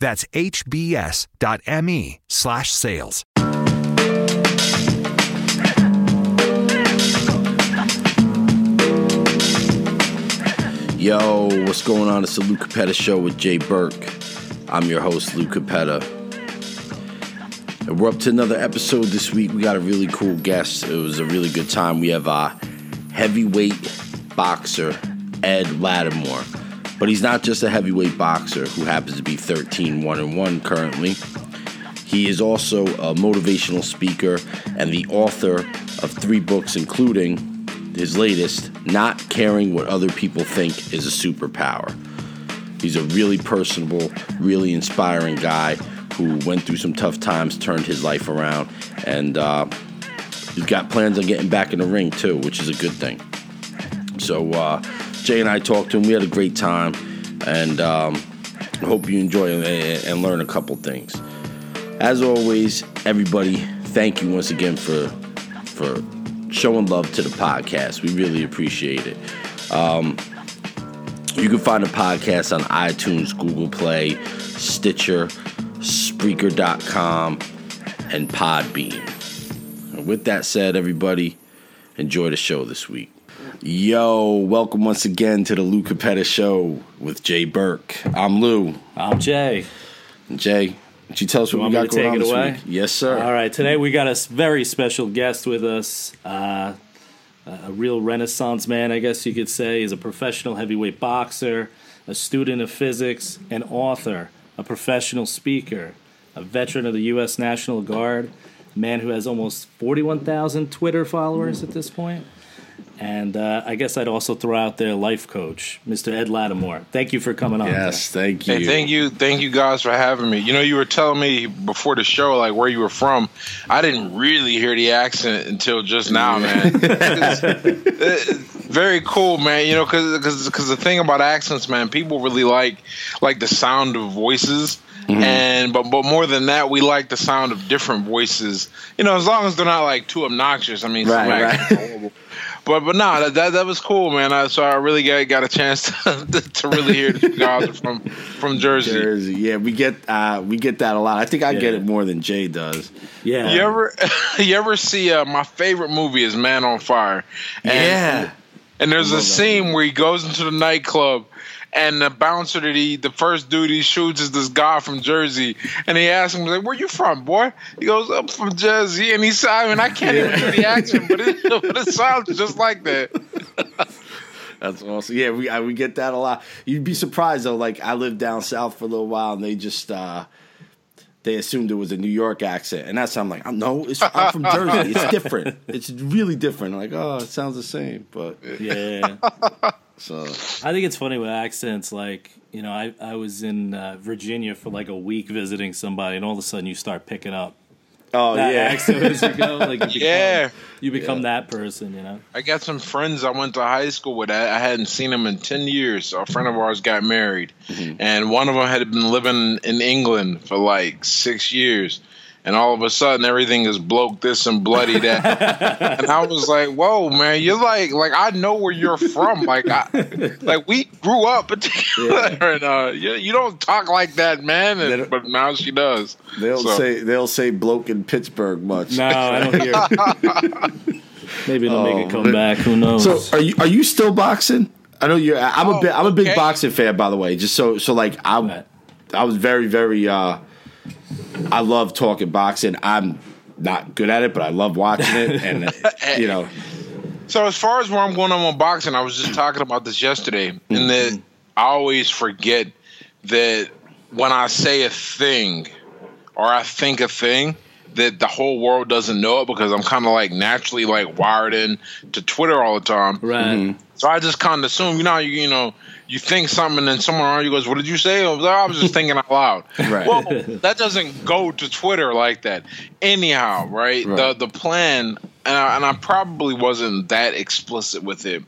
That's hbs.me slash sales. Yo, what's going on? It's the Lou Capetta Show with Jay Burke. I'm your host, Lou Capetta. And we're up to another episode this week. We got a really cool guest. It was a really good time. We have a heavyweight boxer, Ed Latimore. But he's not just a heavyweight boxer who happens to be 13 1 1 currently. He is also a motivational speaker and the author of three books, including his latest, Not Caring What Other People Think is a Superpower. He's a really personable, really inspiring guy who went through some tough times, turned his life around, and uh, he's got plans on getting back in the ring too, which is a good thing. So uh, Jay and I talked to him. We had a great time, and um, I hope you enjoy and, learn a couple things. As always, everybody, thank you once again for for showing love to the podcast. We really appreciate it. Um, you can find the podcast on iTunes, Google Play, Stitcher, Spreaker.com, and Podbean. And with that said, everybody, enjoy the show this week. Yo, welcome once again to the Lou Capetta Show with Jay Burke. I'm Lou. I'm Jay. Jay, would you tell us what we got going on this away? week? Yes, sir. All right, today we got a very special guest with us. Uh, a real renaissance man, I guess you could say. He's a professional heavyweight boxer, a student of physics, an author, a professional speaker, a veteran of the U.S. National Guard, a man who has almost 41,000 Twitter followers at this point. And uh, I guess I'd also throw out there life coach, Mr. Ed Latimore. Thank you for coming on. Yes, today. thank you. Hey, thank you, thank you guys for having me. You know, you were telling me before the show like where you were from. I didn't really hear the accent until just now, man. very cool, man. You know, because because the thing about accents, man, people really like like the sound of voices. Mm-hmm. And but but more than that, we like the sound of different voices. You know, as long as they're not like too obnoxious. I mean, right, right but but no, that, that, was cool, man. I, so I really got got a chance to, to really hear the guys from from Jersey. Jersey, yeah, we get uh, we get that a lot. I think I yeah. get it more than Jay does. Yeah. You ever you ever see uh, my favorite movie is Man on Fire? And, yeah. And there's a scene where he goes into the nightclub and the bouncer that he the first dude he shoots is this guy from Jersey, and he asks him like, "Where you from, boy?" He goes, "I'm from Jersey," and he said, "I mean, I can't even do the accent, but it, but it sounds just like that." That's awesome. Yeah, we I, we get that a lot. You'd be surprised though. Like I lived down south for a little while, and they just. uh they assumed it was a New York accent, and that's how I'm like, no, it's, I'm from Jersey. It's different. It's really different. I'm like, oh, it sounds the same, but yeah. So I think it's funny with accents. Like you know, I I was in uh, Virginia for like a week visiting somebody, and all of a sudden you start picking up. Oh that yeah, accent as you go. Like you become, yeah, you become yeah. that person. You know. I got some friends I went to high school with. I, hadn't seen them in ten years. A friend of ours got married, mm-hmm. and one of them had been living in England for like six years and all of a sudden everything is bloke this and bloody that. and I was like, "Whoa, man! You're like, like I know where you're from. Like, I, like we grew up together, yeah. and uh, you, you don't talk like that, man. And, but now she does. They'll so. say they'll say bloke in Pittsburgh much. No, I don't hear. Maybe it'll oh, make it come back. Who knows? So, are you are you still boxing? I know you're. I'm oh, a big. I'm a big okay. boxing fan, by the way. Just so so like I, I was very very. uh I love talking boxing. I'm not good at it, but I love watching it, and you know. So as far as where I'm going on boxing, I was just talking about this yesterday, mm-hmm. and that I always forget that when I say a thing or I think a thing, that the whole world doesn't know it because I'm kind of like naturally like wired in to Twitter all the time. Right. Mm-hmm. So I just kind of assume, you know, you, you know, you think something and then someone around you goes, "What did you say?" I was, I was just thinking out loud. Right. Well, that doesn't go to Twitter like that. Anyhow, right? Right. The the plan, and I, and I probably wasn't that explicit with it.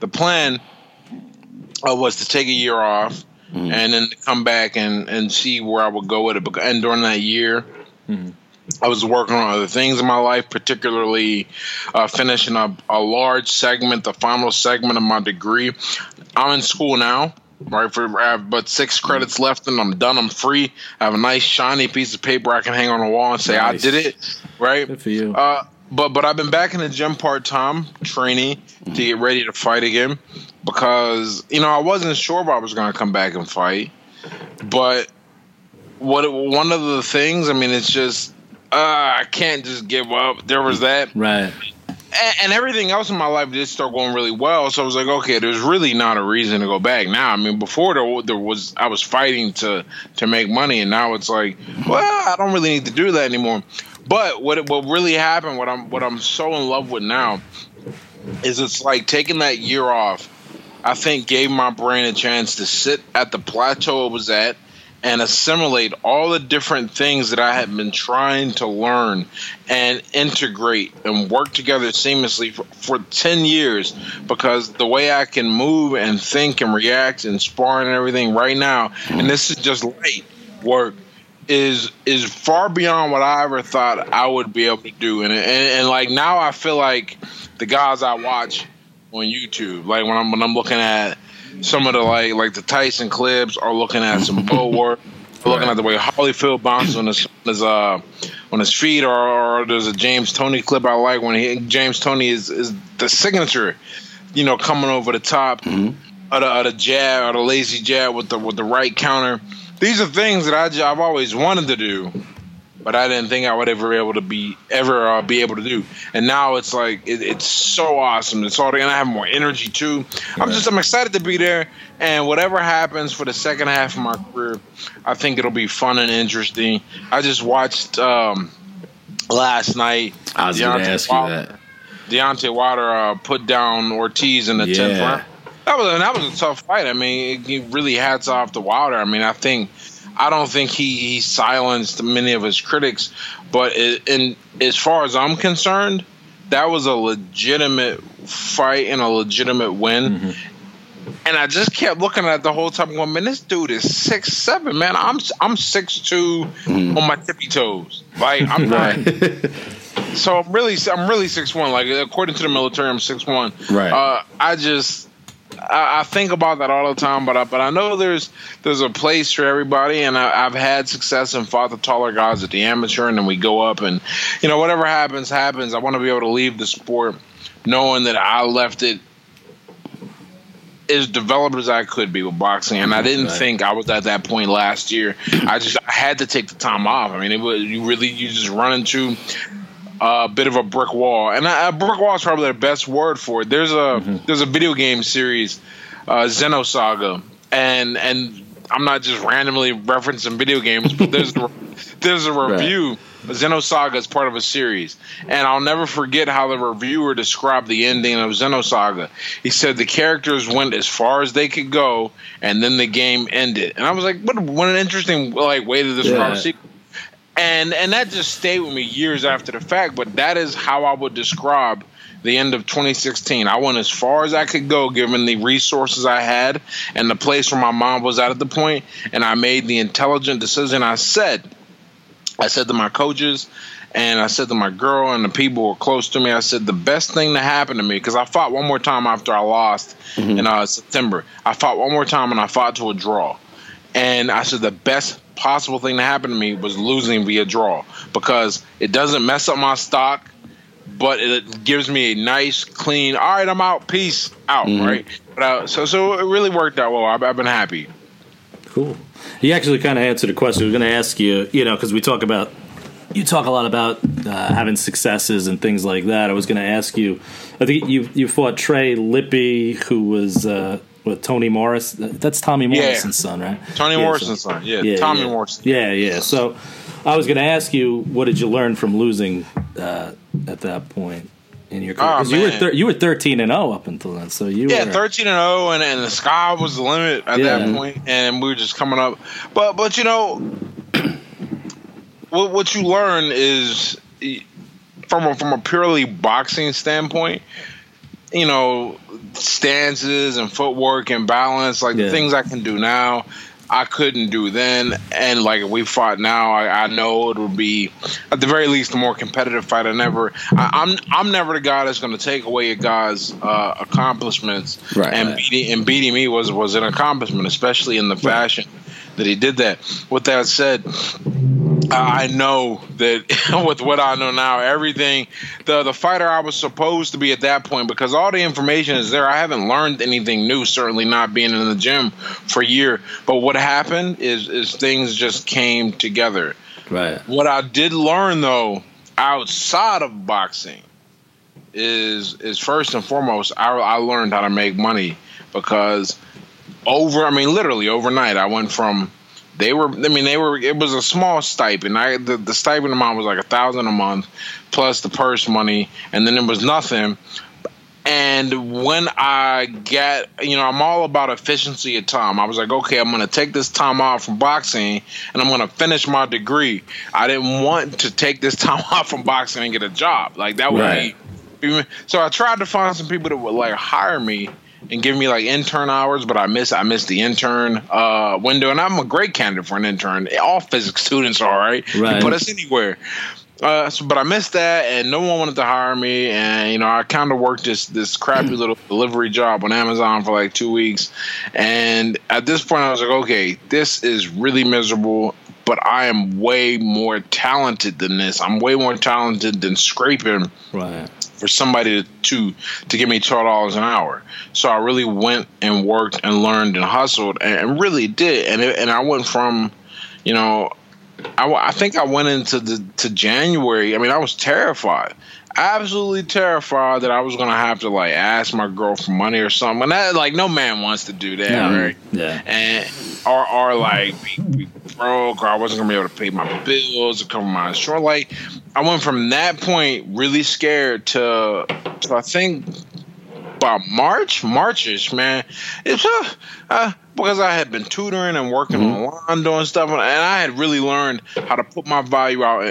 The plan uh, was to take a year off mm-hmm. and then come back and and see where I would go with it. And during that year. Mm-hmm. I was working on other things in my life, particularly uh, finishing a, a large segment, the final segment of my degree. I'm in school now, right? For I have but six credits left, and I'm done. I'm free. I have a nice shiny piece of paper I can hang on the wall and say Nice. I did it, right? Good for you. Uh, but but I've been back in the gym part time training to get ready to fight again because you know I wasn't sure if I was going to come back and fight, but what one of the things I mean it's just uh, I can't just give up. There was that, Right. and, and everything else in my life did start going really well. So I was like, okay, there's really not a reason to go back now. I mean, before there, there was I was fighting to to make money, and now it's like, well, I don't really need to do that anymore. But what what really happened, what I'm what I'm so in love with now, is it's like taking that year off. I think gave my brain a chance to sit at the plateau it was at and assimilate all the different things that I had been trying to learn and integrate and work together seamlessly for, for 10 years because the way I can move and think and react and spar and everything right now, and this is just light work, is is far beyond what I ever thought I would be able to do. And, and, and like now I feel like the guys I watch on YouTube, like when I'm when I'm looking at some of the like like the Tyson clips or looking at some or looking at the way Holyfield bounces on his, his uh on his feet, or, or there's a James Toney clip I like when he James Toney is is the signature, you know, coming over the top of, the, of the jab or the lazy jab with the with the right counter. These are things that I have always wanted to do, but I didn't think I would ever be able to be ever uh, be able to do. And now it's like it, it's so awesome. It's all and I have more energy too. I'm just I'm excited to be there. And whatever happens for the second half of my career, I think it'll be fun and interesting. I just watched um, last night. I was going to Deontay ask you Wilder- that. Deontay Wilder uh, put down Ortiz in the Yeah. tenth round. That was that was a tough fight. I mean, it really hats off to Wilder. I mean, I think I don't think he, he silenced many of his critics, but it, in as far as I'm concerned, that was a legitimate fight and a legitimate win. And I just kept looking at it the whole time, going, "Man, this dude is six seven, man. I'm I'm six two on my tippy toes. Like I'm not." So I'm really, I'm really six one. Like according to the military, I'm six one. Right. Uh, I just, I, I think about that all the time. But I, but I know there's there's a place for everybody, and I, I've had success and fought the taller guys at the amateur, and then we go up, and you know whatever happens, happens. I want to be able to leave the sport knowing that I left it as developed as I could be with boxing, and I didn't Right. think I was at that point last year. I just I had to take the time off. I mean, it was you really you just run into a bit of a brick wall, and a, brick wall is probably the best word for it. There's a there's a video game series, uh, Xenosaga, and and I'm not just randomly referencing video games, but there's a, there's a review. Xenosaga is part of a series, and I'll never forget how the reviewer described the ending of Xenosaga. He said the characters went as far as they could go, and then the game ended. And I was like, "What? What an interesting like way to describe Yeah. a sequel." And and that just stayed with me years after the fact. But that is how I would describe the end of 2016. I went as far as I could go, given the resources I had and the place where my mom was at at the point, and I made the intelligent decision. I said, I said to my coaches. And I said to my girl and the people who were close to me, I said the best thing to happen to me because I fought one more time after I lost in uh, September. I fought one more time and I fought to a draw. And I said the best possible thing to happen to me was losing via draw because it doesn't mess up my stock, but it gives me a nice, clean. All right, I'm out. Peace out. Right. But, uh, so so it really worked out well. I've, I've been happy. Cool. He actually kind of answered a question. I was going to ask you, you know, because we talk about, you talk a lot about uh, having successes and things like that. I was going to ask you, I think you you fought Trey Lippe, who was uh, with Tony Morris. That's Tommy Yeah. Morrison's son, right? Tony Yeah, Morrison's so- son. Yeah, yeah, Tommy yeah. Morrison. Yeah, yeah. So I was going to ask you, what did you learn from losing uh, at that point in your career? Oh, 'Cause you were thir- you were thirteen and zero up until then. So you Yeah, were, thirteen and zero, and and the sky was the limit at Yeah. that point, and we were just coming up. But but you know, what what you learn is from a, from a purely boxing standpoint, you know, stances and footwork and balance, like Yeah. the things I can do now. I couldn't do then, and like if we fought now, I, I know it would be at the very least a more competitive fight. I never, I, I'm, I'm never the guy that's going to take away a guy's uh, accomplishments, Right. and Right. beating and beating me was was an accomplishment, especially in the fashion that he did that. With that said, I know that with what I know now, everything the the fighter I was supposed to be at that point, because all the information is there. I haven't learned anything new. Certainly not being in the gym for a year. But what happened is is things just came together. right. What I did learn though, outside of boxing, is is first and foremost, I, I learned how to make money because over, I mean, literally overnight, I went from they were, I mean, they were. It was a small stipend. I the, the stipend amount was like a thousand a month plus the purse money, and then it was nothing. And when I get, you know, I'm all about efficiency of time. I was like, okay, I'm going to take this time off from boxing and I'm going to finish my degree. I didn't want to take this time off from boxing and get a job. Like, that would Right. be. So I tried to find some people that would like hire me and give me like intern hours, but I miss I miss the intern uh, window, and I'm a great candidate for an intern. All physics students are all right. Right. You put us anywhere. Uh, so, but I missed that, and no one wanted to hire me. And you know, I kind of worked this this crappy little delivery job on Amazon for like two weeks. And at this point, I was like, okay, this is really miserable. But I am way more talented than this. I'm way more talented than scraping Right. For somebody to to, to give me twelve dollars an hour. So I really went and worked and learned and hustled and, and really did. And it, and I went from, you know, I, I think I went into the to January. I mean, I was terrified, absolutely terrified that I was gonna have to like ask my girl for money or something. And that like no man wants to do that, Yeah. right? Yeah. and or or like be, be broke or I wasn't gonna be able to pay my bills or cover my insurance. Like I went from that point really scared to to I think about March, Marchish, man. It's uh, uh, because I had been tutoring and working online doing stuff, and I had really learned how to put my value out and,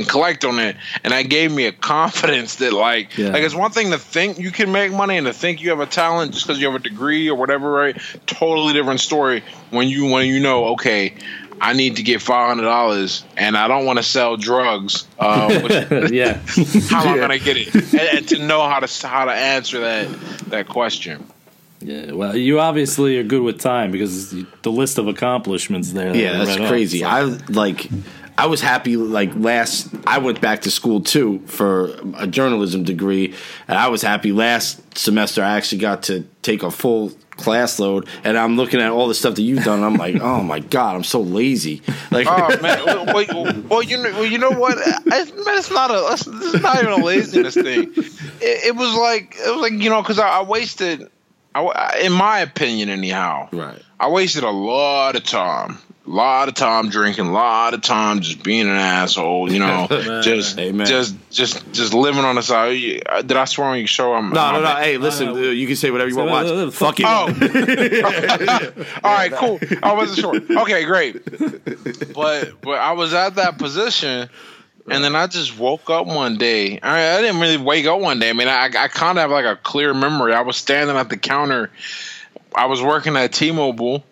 and collect on it. And that gave me a confidence that, like, Yeah. like it's one thing to think you can make money and to think you have a talent just because you have a degree or whatever, right? Totally different story when you when you know, okay. I need to get five hundred dollars, and I don't want to sell drugs. Uh, which, yeah. how am I gonna get it? And, and to know how to how to answer that that question. Yeah, well, you obviously are good with time because the list of accomplishments there. that Yeah, I that's read off, crazy. so- I like I was happy like last I went back to school too for a journalism degree and I was happy last semester I actually got to take a full class load and I'm looking at all the stuff that you've done and I'm like, "Oh my god, I'm so lazy." Like Oh man, well, well, well, you know, well, you know what? I, man, it's not a, it's, it's not even a laziness thing. It, it was like, it was like, you know, because I, I wasted, I, I- in my opinion, anyhow, Right. I wasted a lot of time, a lot of time drinking, a lot of time just being an asshole, you know, just, Amen. just, just, just living on the side. Uh, Did I swear on your show? I'm, No, no, no. Hey, listen, uh, you can say whatever you want. Watch. uh, Fuck you. Oh, all right, cool. I wasn't sure. Okay, great. But but I was at that position, and then I just woke up one day. I, I didn't really wake up one day. I mean, I I kind of have like a clear memory. I was standing at the counter. I was working at T-Mobile.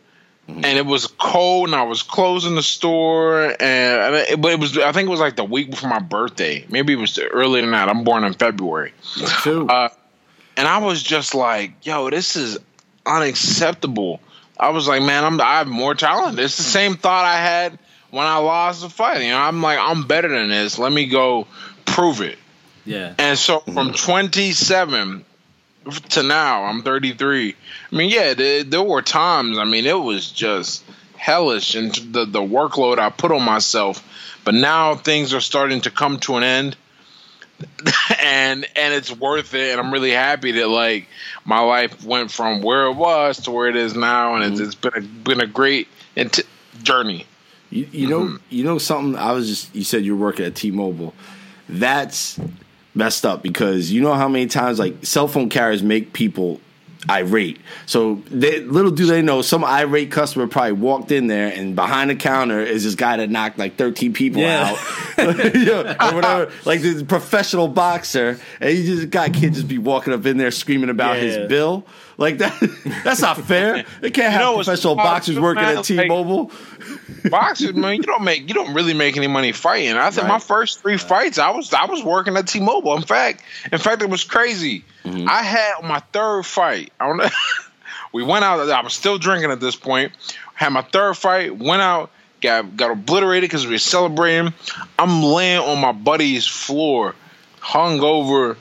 And it was cold, and I was closing the store, and but it was I think it was like the week before my birthday. Maybe it was earlier than that. I'm born in February. Too. Uh, and I was just like, "Yo, this is unacceptable." I was like, "Man, I'm I have more talent." It's the same thought I had when I lost the fight. You know, I'm like, "I'm better than this. Let me go prove it." yeah. And so mm-hmm. from 27 to now, I'm 33. I mean, yeah, there, there were times. I mean, it was just hellish, and the the workload I put on myself. But now things are starting to come to an end. and and it's worth it and i'm really happy that like my life went from where it was to where it is now and it's, mm-hmm. it's been a been a great int- journey You, you know, mm-hmm. you know something. I was just you said you're working at T-Mobile. That's messed up because you know how many times like cell phone carriers make people irate. So they, little do they know, some irate customer probably walked in there and behind the counter is this guy that knocked like 13 people Yeah. out, You know, or whatever. Like this professional boxer, and you just got can't just be walking up in there screaming about Yeah. his bill. Like that, that's not fair. They can't have know what's professional boxers working man? at T-Mobile. boxers man you don't make you don't really make any money fighting i think my first three fights i was i was working at t-mobile in fact in fact it was crazy Mm-hmm. i had my third fight i don't know we went out i was still drinking at this point had my third fight went out got got obliterated because we were celebrating i'm laying on my buddy's floor hung over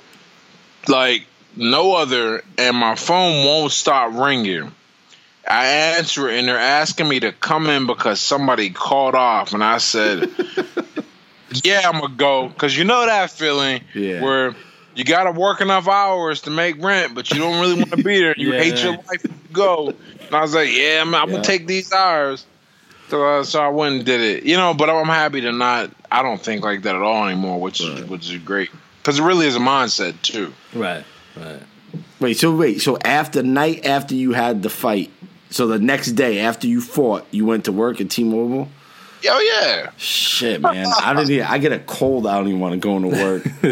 like no other and my phone won't stop ringing I answer it and they're asking me to come in because somebody called off, and I said, "Yeah, I'm gonna go." Because you know that feeling Yeah. where you gotta work enough hours to make rent, but you don't really want to be there. You Yeah. hate your life. You go, and I was like, "Yeah, I'm, I'm Yeah. gonna take these hours." So, uh, so I went and did it. You know, but I'm happy to not. I don't think like that at all anymore, which is which is great because it really is a mindset too. Right. Right. Wait, so wait, so after night after you had the fight, so the next day after you fought, you went to work at T-Mobile. Oh yeah. Shit, man, I didn't. Even, I get a cold. I don't even want to go into work.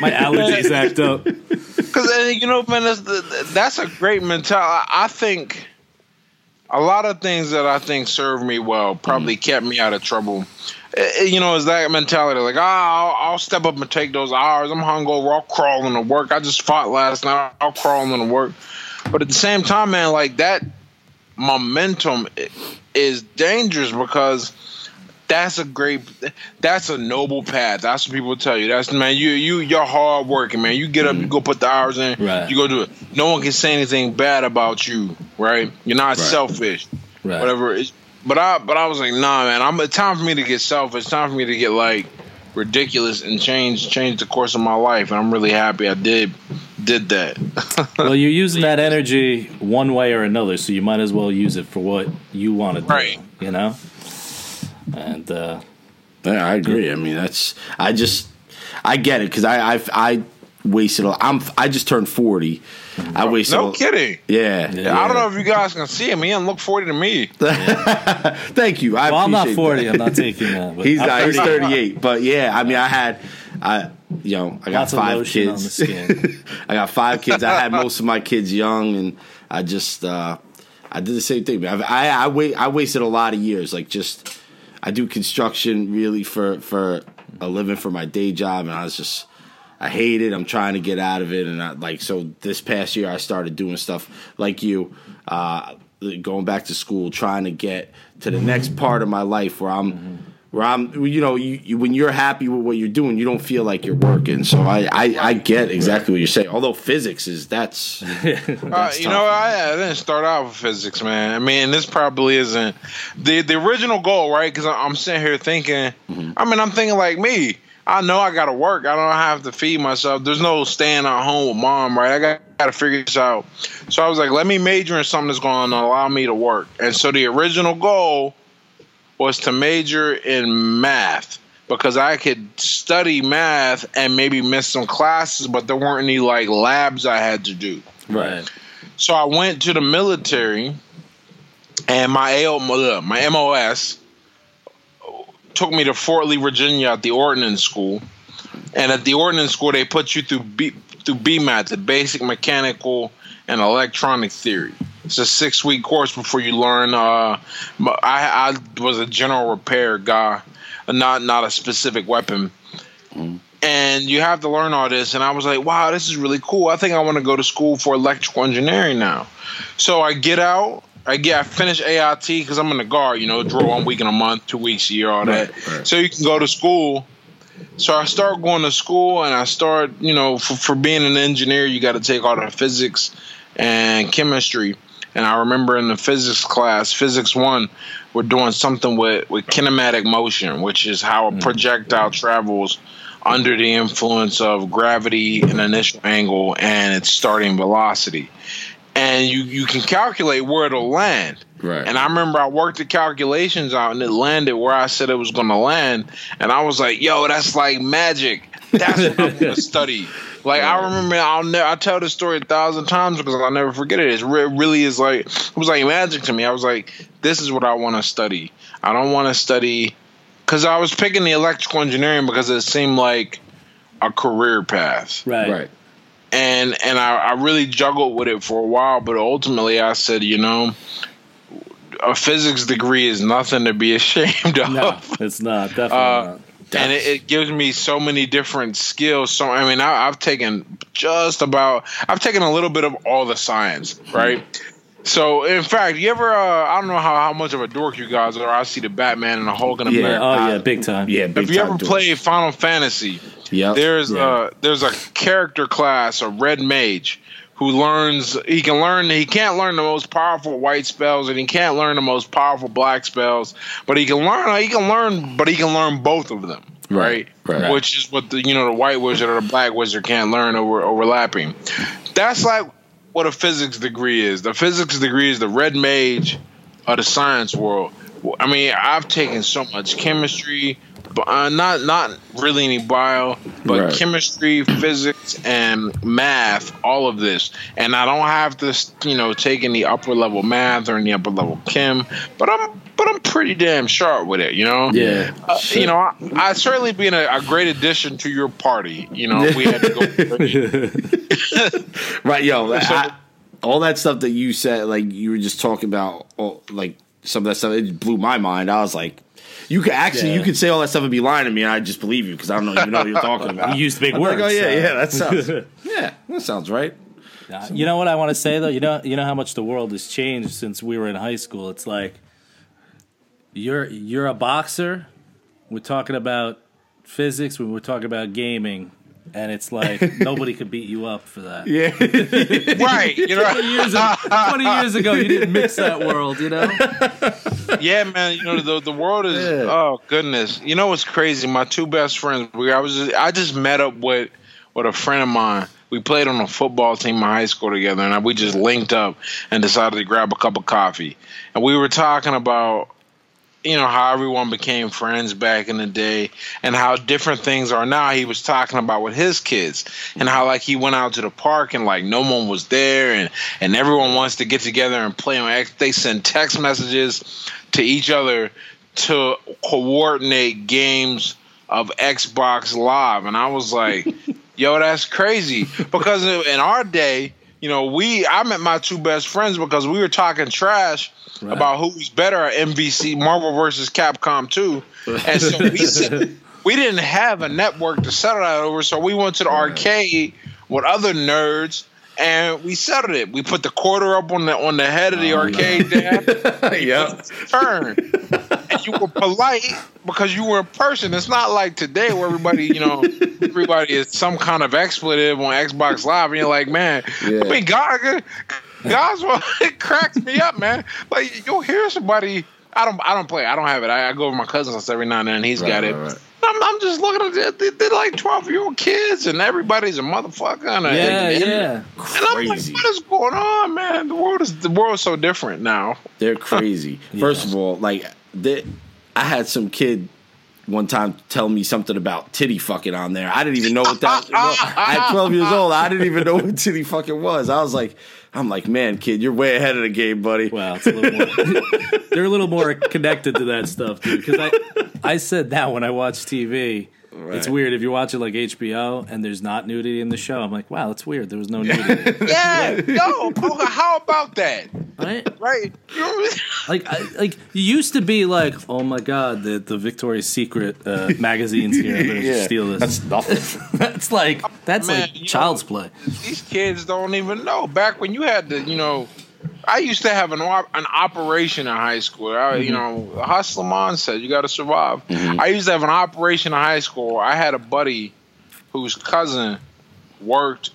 My allergies act up. Because you know, man, that's, that's a great mentality. I think a lot of things that I think served me well probably mm. kept me out of trouble. Uh, You know, is that mentality like, ah, I'll, I'll step up and take those hours. I'm hungover. I'll crawl into work. I just fought last night. I'll crawl into work. But at the same time, man, like that momentum is dangerous because that's a great that's a noble path that's what people tell you that's man you you you're hard working man you get up you go put the hours in Right. you go do it no one can say anything bad about you right you're not selfish Right. whatever it- but i but i was like nah man i'm it's time for me to get selfish it's time for me to get like ridiculous and change change the course of my life and i'm really happy i did did that Well, you're using that energy one way or another, so you might as well use it for what you want to do. Right. You know. And uh, Yeah, I agree. I mean, that's. I just. I get it because I, I I wasted. A, I'm. I just turned forty. I wasted. no a- kidding Yeah, Yeah. i don't know if you guys can see him he doesn't look 40 to me Thank you. I well, I'm not 40. that. I'm not taking that. But He's not, he's 38, but yeah, I mean, I had, I, you know, I got Lots of five lotion on kids. the skin. I got five kids. I had most of my kids young, and I just, uh, I did the same thing. I, I, I, wait, I wasted a lot of years. Like, just, I do construction really for for a living for my day job, and I was just. I hate it. I'm trying to get out of it, and I, like so. This past year, I started doing stuff like you, uh, going back to school, trying to get to the next part of my life where I'm, where I'm. You know, you, you, when you're happy with what you're doing, you don't feel like you're working. So I, I, I get exactly what you're saying. Although physics is that's, Uh, you know, I, I didn't start out with physics, man. I mean, this probably isn't the the original goal, right? Because I'm sitting here thinking. I mean, I'm thinking like me. I know I got to work. I don't have to feed myself. There's no staying at home with mom, right? I got, got to figure this out. So I was like, let me major in something that's going to allow me to work. And so the original goal was to major in math because I could study math and maybe miss some classes, but there weren't any like labs I had to do. right. So I went to the military, and my AO, my MOS took me to Fort Lee, Virginia, at the Ordnance School. And at the Ordnance School, they put you through B, through BMAT, the Basic Mechanical and Electronic Theory. It's a six week course before you learn. Uh, I, I was a general repair guy, not not a specific weapon and you have to learn all this. And I was like, wow, this is really cool. I think I want to go to school for electrical engineering now. So I get out. I get I finish AIT because I'm in the guard. You know, draw one week in a month, two weeks a year, all that. Right, right. So you can go to school. So I start going to school, and I start, you know, for, for being an engineer, you got to take all the physics and chemistry. And I remember in the physics class, physics one, we're doing something with, with kinematic motion, which is how a hmm. projectile travels under the influence of gravity and initial angle and its starting velocity. And you, you can calculate where it'll land. Right. And I remember I worked the calculations out and it landed where I said it was going to land. And I was like, yo, that's like magic. That's what I'm going to study. Like I remember, I'll never. I tell this story a thousand times because I'll never forget it. It really is like it was like magic to me. I was like, this is what I want to study. I don't want to study because I was picking the electrical engineering because it seemed like a career path, Right. Right. And and I, I really juggled with it for a while. But ultimately, I said, you know, a physics degree is nothing to be ashamed of. No, it's not. Definitely Uh, not. and it, it gives me so many different skills. So I mean, I, I've taken just about, I've taken a little bit of all the science, right? So in fact, you ever, uh, I don't know how, how much of a dork you guys are. I see the Batman and the Hulk and the Yeah. Bear. Oh yeah, big time. Yeah. Big If you time ever dork. played Final Fantasy, Yep. there's Yeah. uh there's a character class, a red mage, who learns he can learn he can't learn the most powerful white spells and he can't learn the most powerful black spells, but he can learn he can learn but he can learn both of them. Right? Right, right. Which is what the you know the white wizard or the black wizard can't learn over overlapping. That's like what a physics degree is. The physics degree is the red mage of the science world. I mean, I've taken so much chemistry, but uh, not not really any bio, but Right. chemistry, physics, and math. All of this, and I don't have to, you know, take any upper level math or any upper level chem, but I'm but I'm pretty damn sharp with it. You know. Yeah. Uh, you know, I, I'd certainly be a, a great addition to your party. You know, we had to go. Right, yo, I, all that stuff that you said, like you were just talking about, all, like some of that stuff, it blew my mind. I was like, you could actually, Yeah. you could say all that stuff and be lying to me, and I just believe you because I don't even know what you're talking about. You used big I'm like, words. oh yeah, so- yeah, that sounds, yeah, that sounds right. Uh, You know what I want to say though? You know you know how much the world has changed since we were in high school. It's like you're you're a boxer. We're talking about physics. We're talking about gaming, and it's like nobody could beat you up for that. Yeah, right. You know. Years ago, Twenty years ago, you didn't mix that world. You know. Yeah, man. You know the the world is. Yeah. Oh goodness. You know what's crazy? My two best friends. We I was just, I just met up with with a friend of mine. We played on a football team in high school together, and we just linked up and decided to grab a cup of coffee. And we were talking about you know how everyone became friends back in the day and how different things are now. He was talking about with his kids and how like he went out to the park and like no one was there and and everyone wants to get together and play on X. they send text messages to each other to coordinate games of Xbox Live. And I was like yo that's crazy. Because in our day you know we I met my two best friends because we were talking trash Right. about who's better at MVC Marvel versus Capcom 2. And so we said, we didn't have a network to settle that over, so we went to the arcade with other nerds and we settled it. We put the quarter up on the on the head of the oh, arcade there. yep. Turn. And you were polite because you were a person. It's not like today where everybody, you know, everybody is some kind of expletive on Xbox Live, and you're like, man, Yeah. I mean, God, God's it cracks me up, man. Like you'll hear somebody. I don't. I don't play. I don't have it. I, I go over my cousin's house every now and then. and He's Right, got it. right, right. I'm, I'm just looking at it. They- They're like 12 year old kids, and everybody's a motherfucker. And, a- Yeah, and, yeah. And I'm like, what is going on, man? The world is the world's so different now. They're crazy. First of all, like they, I had some kid one time tell me something about titty fucking on there. I didn't even know what that. Was. At 12 years old, I didn't even know what titty fucking was. I was like, I'm like, man, kid, you're way ahead of the game, buddy. Well, it's a little more, they're a little more connected to that stuff, dude. Because I, I said that when I watched TV. It's weird if you're watching like HBO and there's not nudity in the show. I'm like, wow, that's weird. There was no nudity, Yeah, yo, how about that? right? Right? You know what I mean? Like, I, like you used to be like, oh my god, the the Victoria's Secret uh, magazines here. I better Yeah, steal this. That's nothing. That's like that's Man, like child's know- play. These kids don't even know. Back when you had to, you know, I used to have an op- an operation in high school. I, You mm-hmm. know, Hustlemon said you got to survive. Mm-hmm. I used to have an operation in high school. I had a buddy whose cousin worked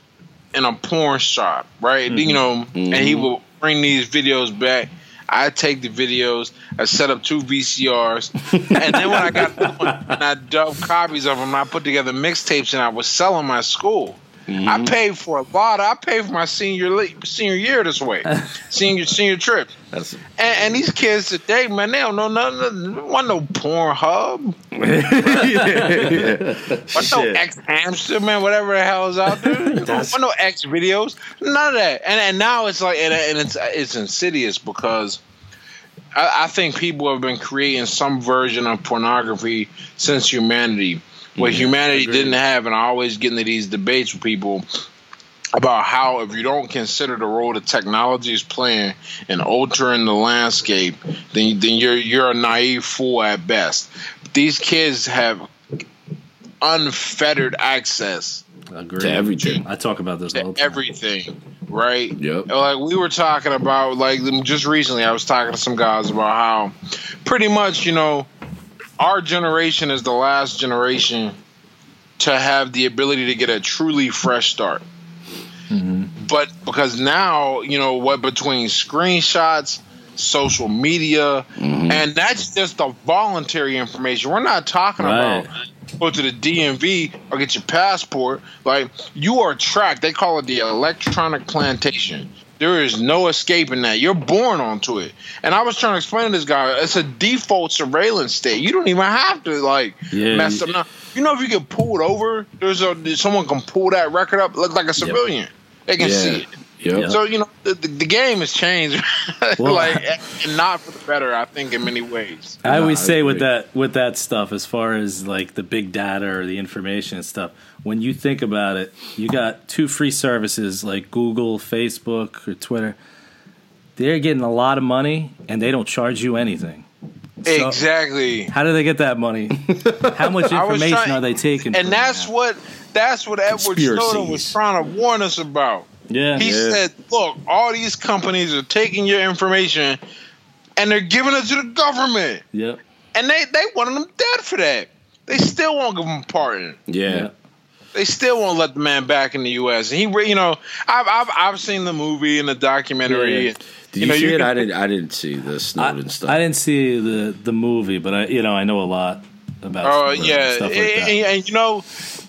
in a porn shop, right? You mm-hmm. know, and he would bring these videos back. I take the videos, I set up two VCRs, and then when I got and I dubbed copies of them, I put together mixtapes, and I was selling my school. I mm-hmm. paid for a lot. I paid for my senior le- senior year this way, senior senior trip. And, and these kids today, man, they don't know nothing. There wasn't no Pornhub. What no Shit. X hamster man, whatever the hell is out there. what no X videos, none of that. And and now it's like and, and it's it's insidious because I, I think people have been creating some version of pornography since humanity, what humanity didn't have. And I always get into these debates with people about how if you don't consider the role that technology is playing in altering the landscape, then then you're you're a naive fool at best. These kids have unfettered access Agreed. To everything. I talk about this all to the time. everything, right? Yep. Like we were talking about, like just recently, I was talking to some guys about how, pretty much, you know, our generation is the last generation to have the ability to get a truly fresh start. Mm-hmm. But because now, you know, what between screenshots, social media, mm-hmm. and that's just the voluntary information. We're not talking Right. about go to the DMV or get your passport. Like you are tracked. They call it the electronic plantation. There is no escaping that. You're born onto it. And I was trying to explain to this guy, it's a default surveillance state. You don't even have to like Yeah, mess up. Now, you know, if you get pulled over, there's a someone can pull that record up, look like a civilian. They can Yeah. see it. Yep. So you know the, the, the game has changed, Well- like and not for the better. I think in many ways. I always I say with that with that stuff, as far as like the big data or the information and stuff, when you think about it, you got two free services like Google, Facebook, or Twitter. They're getting a lot of money and they don't charge you anything. So- exactly. How do they get that money? How much information trying- are they taking? And from that's that? what that's what Edward Snowden was trying to warn us about. Yeah, He Yeah. said, "Look, all these companies are taking your information, and they're giving it to the government, yep, and they they wanted them dead for that. They still won't give him a pardon. Yeah. yeah. They still won't let the man back in the U.S. And he, you know, I've I've, I've seen the movie and the documentary. Yeah. Did You you, know, see you it? can- I didn't. I didn't see the Snowden I, stuff. I didn't see the the movie, but I you know I know a lot about. Oh Snowden and yeah, stuff like and, that. and- and, you know,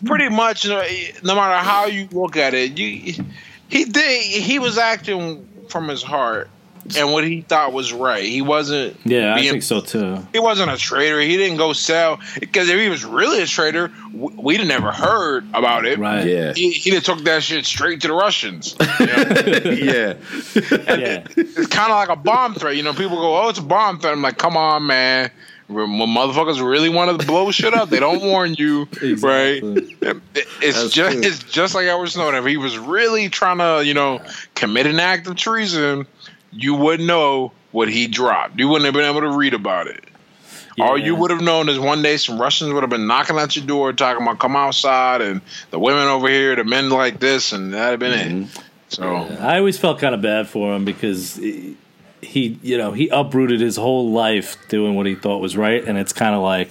pretty much, you know, no matter how you look at it, you he did he was acting from his heart and what he thought was right. He wasn't. yeah, I think so too. He wasn't a traitor. He didn't go sell because if he was really a traitor, we'd have never heard about it. Right. Yeah. He, he'd have took that shit straight to the Russians. You know? yeah. Yeah. it's kind of like a bomb threat. You know, people go, "Oh, it's a bomb threat." I'm like, "Come on, man." When motherfuckers really want to blow shit up, they don't warn you, Exactly. right? It's That's just true. it's just like Edward Snowden. If he was really trying to, you know, commit an act of treason, you wouldn't know what he dropped. You wouldn't have been able to read about it. All you would have known is one day some Russians would have been knocking at your door talking about come outside and the women over here, the men like this, and that'd have been it. Mm-hmm. So I always felt kind of bad for him because he, he, you know, he uprooted his whole life doing what he thought was right, and it's kind of like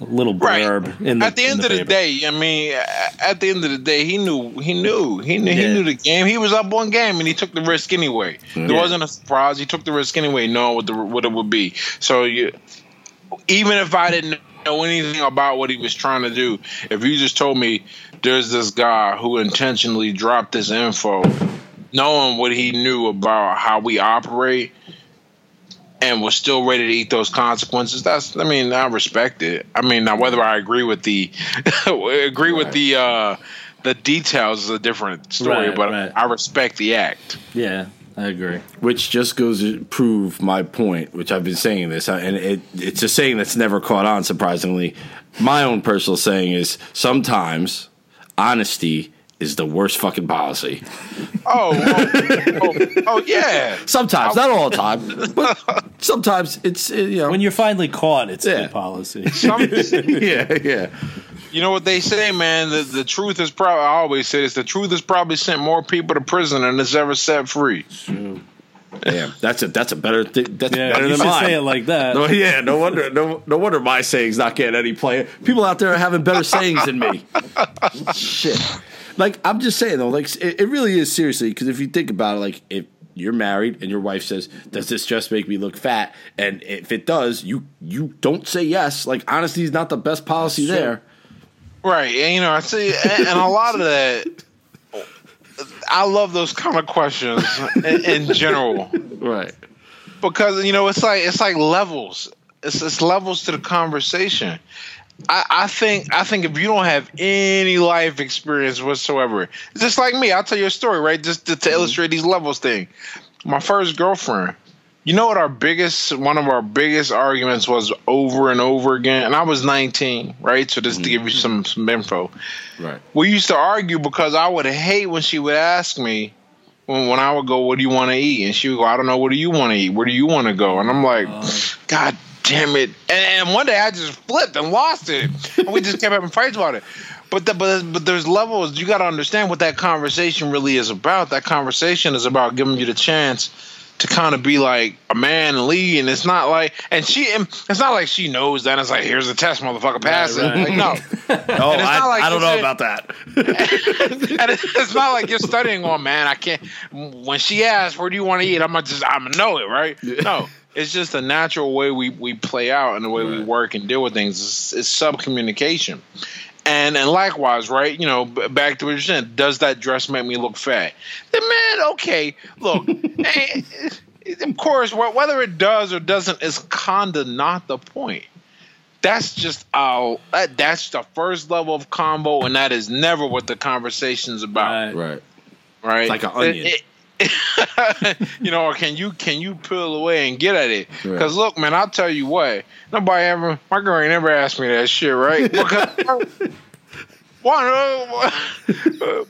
a little Right. in the at the end of the day, I mean, at the end of the day, he knew, he knew, he knew, he knew the game. He was up one game, and he took the risk anyway. There wasn't a surprise. He took the risk anyway, knowing what the what it would be. So you, even if I didn't know anything about what he was trying to do, if you just told me there's this guy who intentionally dropped this info, knowing what he knew about how we operate. And was still ready to eat those consequences. That's, I mean, I respect it. I mean, now whether I agree with the, agree with the, uh, the details is a different story. Right, but right. I respect the act. Yeah, I agree. Which just goes to prove my point, which I've been saying this, and it, it's a saying that's never caught on, surprisingly. My own personal saying is sometimes honesty is the worst fucking policy. Oh, oh, oh, oh, yeah. Sometimes, not all the time, but sometimes it's, uh, you know. When you're finally caught, it's Yeah. good policy. Some, yeah, yeah. you know what they say, man. The the truth is probably. I always say this. The truth has probably sent more people to prison than it's ever set free. Damn, that's a that's a better thing. That's Yeah, better you than should mine. say it like that. No, yeah, no wonder, no, no wonder my saying's not getting any play. People out there are having better sayings than me. Shit, like I'm just saying though, like it, it really is seriously because if you think about it, like if you're married and your wife says, "Does this just make me look fat?" And if it does, you you don't say yes. Like honesty is not the best policy That's there. Right, and you know, I see, and, and a lot of that. I love those kind of questions in, in general Right. because you know it's like it's like levels. It's, it's levels to the conversation. I, I think I think if you don't have any life experience whatsoever, just like me. I'll tell you a story, right? Just to, to mm-hmm. illustrate these levels thing. My first girlfriend. You know what our biggest one of our biggest arguments was over and over again, and I was 19, right? So just to give you mm-hmm. some some info, Right. we used to argue because I would hate when she would ask me when, when I would go, "What do you want to eat?" and she would go, "I don't know. What do you want to eat? Where do you want to go?" And I'm like, uh-huh. "God damn it!" And, and one day I just flipped and lost it, and we just kept having fights about it. But the, but but there's levels. You got to understand what that conversation really is about. That conversation is about giving you the chance to kind of be like a man and lead, and it's not like, and she, and it's not like she knows that. It's like, here's the test, motherfucker, pass it. right. Like, no, Oh, it's I, not like I don't know said- about that. and it's it's not like you're studying on man. I can't. When she asks, "Where do you want to eat?" I'm gonna just I'm gonna know it, right? No, it's just a natural way we we play out and the way we work and deal with things. It's, it's sub communication. And and likewise, right? You know, back to what you're saying. Does that dress make me look fat? The man, okay. Look, eh, of course, whether it does or doesn't is kinda not the point that's just uh that, that's the first level of combo and that is never what the conversation's about Right. Right. right Like an onion. It- it- you know or can you can you peel away and get at it Right. because look man i'll tell you what nobody ever my girl ain't ever asked me that shit right because one uh,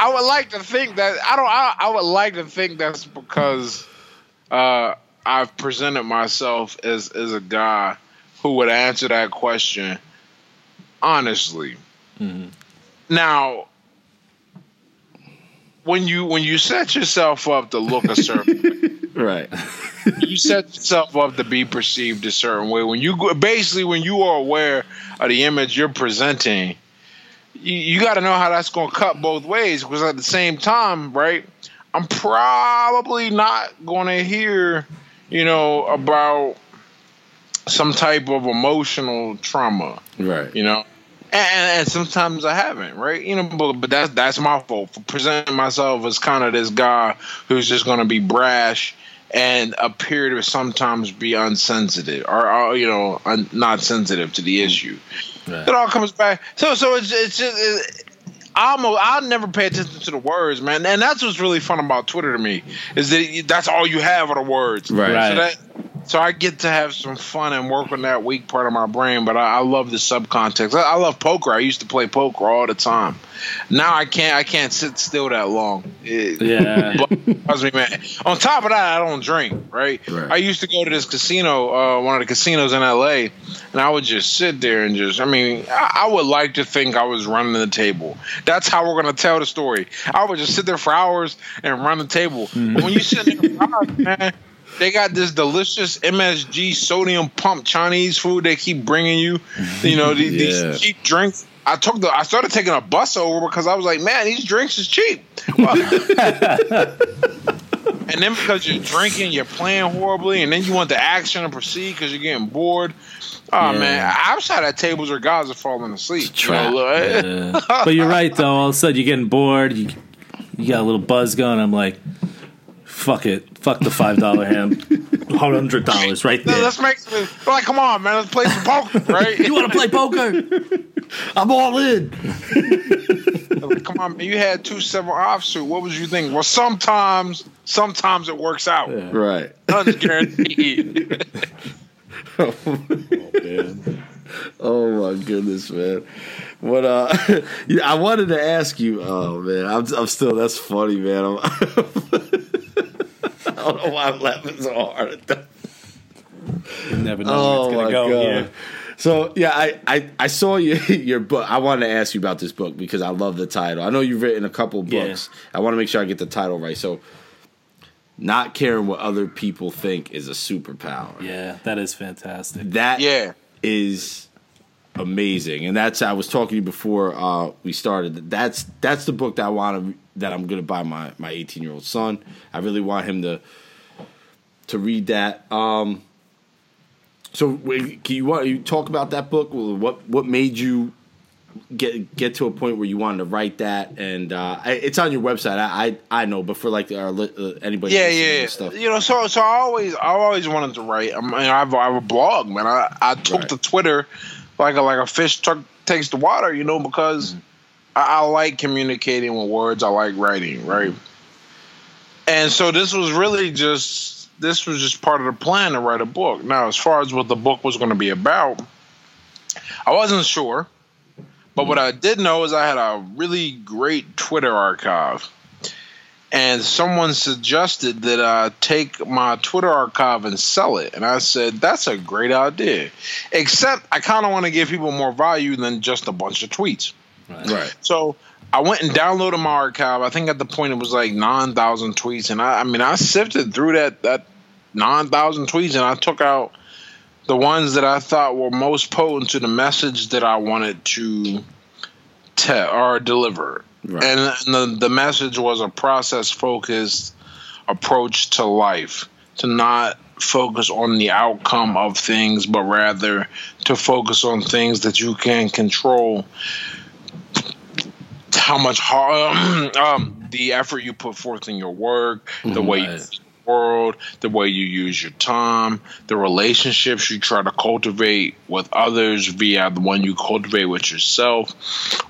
i would like to think that i don't i, I would like to think that's because uh i've presented myself as as a guy who would answer that question honestly. Now, when you when you set yourself up to look a certain, way, Right. you set yourself up to be perceived a certain way. When you basically when you are aware of the image you're presenting, you, you got to know how that's going to cut both ways. Because at the same time, right, I'm probably not going to hear, you know, about some type of emotional trauma Right. you know. And, and sometimes I haven't, right? You know, but, but that's that's my fault for presenting myself as kind of this guy who's just going to be brash and appear to sometimes be unsensitive or, or you know, un, not sensitive to the mm. issue. Right. It all comes back. So, so it's it's just. It, I'm a, I never pay attention to the words, man, and that's what's really fun about Twitter to me is that that's all you have are the words. Right. Right. So that so I get to have some fun and work on that weak part of my brain, but I, I love the subcontext. I, I love poker. I used to play poker all the time. Now I can't. I can't sit still that long. It, Yeah. bugs me, man. On top of that, I don't drink. Right? Right. I used to go to this casino, uh, one of the casinos in L.A., and I would just sit there and just. I mean, I, I would like to think I was running the table. That's how we're gonna tell the story. I would just sit there for hours and run the table. But when you sit there for hours, man. They got this delicious MSG sodium pump Chinese food they keep bringing you. You know, these, Yeah. these cheap drinks. I took the. I started taking a bus over because I was like, man, these drinks is cheap. and then because you're drinking, you're playing horribly, and then you want the action to proceed because you're getting bored. Oh Yeah. man, outside at tables are guys are falling asleep. You know, Yeah. but you're right though. All of a sudden you're getting bored. You you got a little buzz going. I'm like, fuck it, fuck the five dollar ham, hundred dollars right No, there. let's make like, come on, man, let's play some poker, right? You want to play poker? I'm all in. come on, man, you had two seven offsuit. What was you thinking? Well, sometimes, sometimes it works out. Right. None's guaranteed. Oh man. Oh my goodness, man. What uh yeah, I wanted to ask you, oh man, I'm I'm still that's funny, man. I'm, I don't know why I'm laughing so hard. You never know Oh where it's oh, gonna go. god. here. So yeah, I, I, I saw you, your book. I wanted to ask you about this book because I love the title. I know you've written a couple Yeah. books. I want to make sure I get the title right. So, not caring what other people think is a superpower. Yeah, that is fantastic. That yeah. is amazing, and that's I was talking to you before uh, we started. That's that's the book that I want to that I'm gonna buy my my 18 year old son. I really want him to to read that. Um, so can you want you talk about that book? What what made you get get to a point where you wanted to write that? And uh, it's on your website. I I, I know, but for like our, uh, anybody, yeah, yeah, stuff. you know, so so I always I always wanted to write. I mean, I have, I have a blog, man. I I took right. to Twitter like a like a fish took, takes the water, you know, because mm-hmm. I, I like communicating with words. I like writing, right? And so this was really just this was just part of the plan to write a book. Now, as far as what the book was going to be about, I wasn't sure. But what I did know is I had a really great Twitter archive. And someone suggested that I take my Twitter archive and sell it. And I said, that's a great idea. Except I kind of want to give people more value than just a bunch of tweets. Right. right. So I went and downloaded my archive. I think at the point it was like nine thousand tweets, and I, I mean, I sifted through that that nine thousand tweets, and I took out the ones that I thought were most potent to the message that I wanted to tell or deliver. Right. And, and the the message was a process focused approach to life, to not focus on the outcome of things, but rather to focus on things that you can control how much hard, um, the effort you put forth in your work, the mm-hmm. way you world, the way you use your time, the relationships you try to cultivate with others via the one you cultivate with yourself.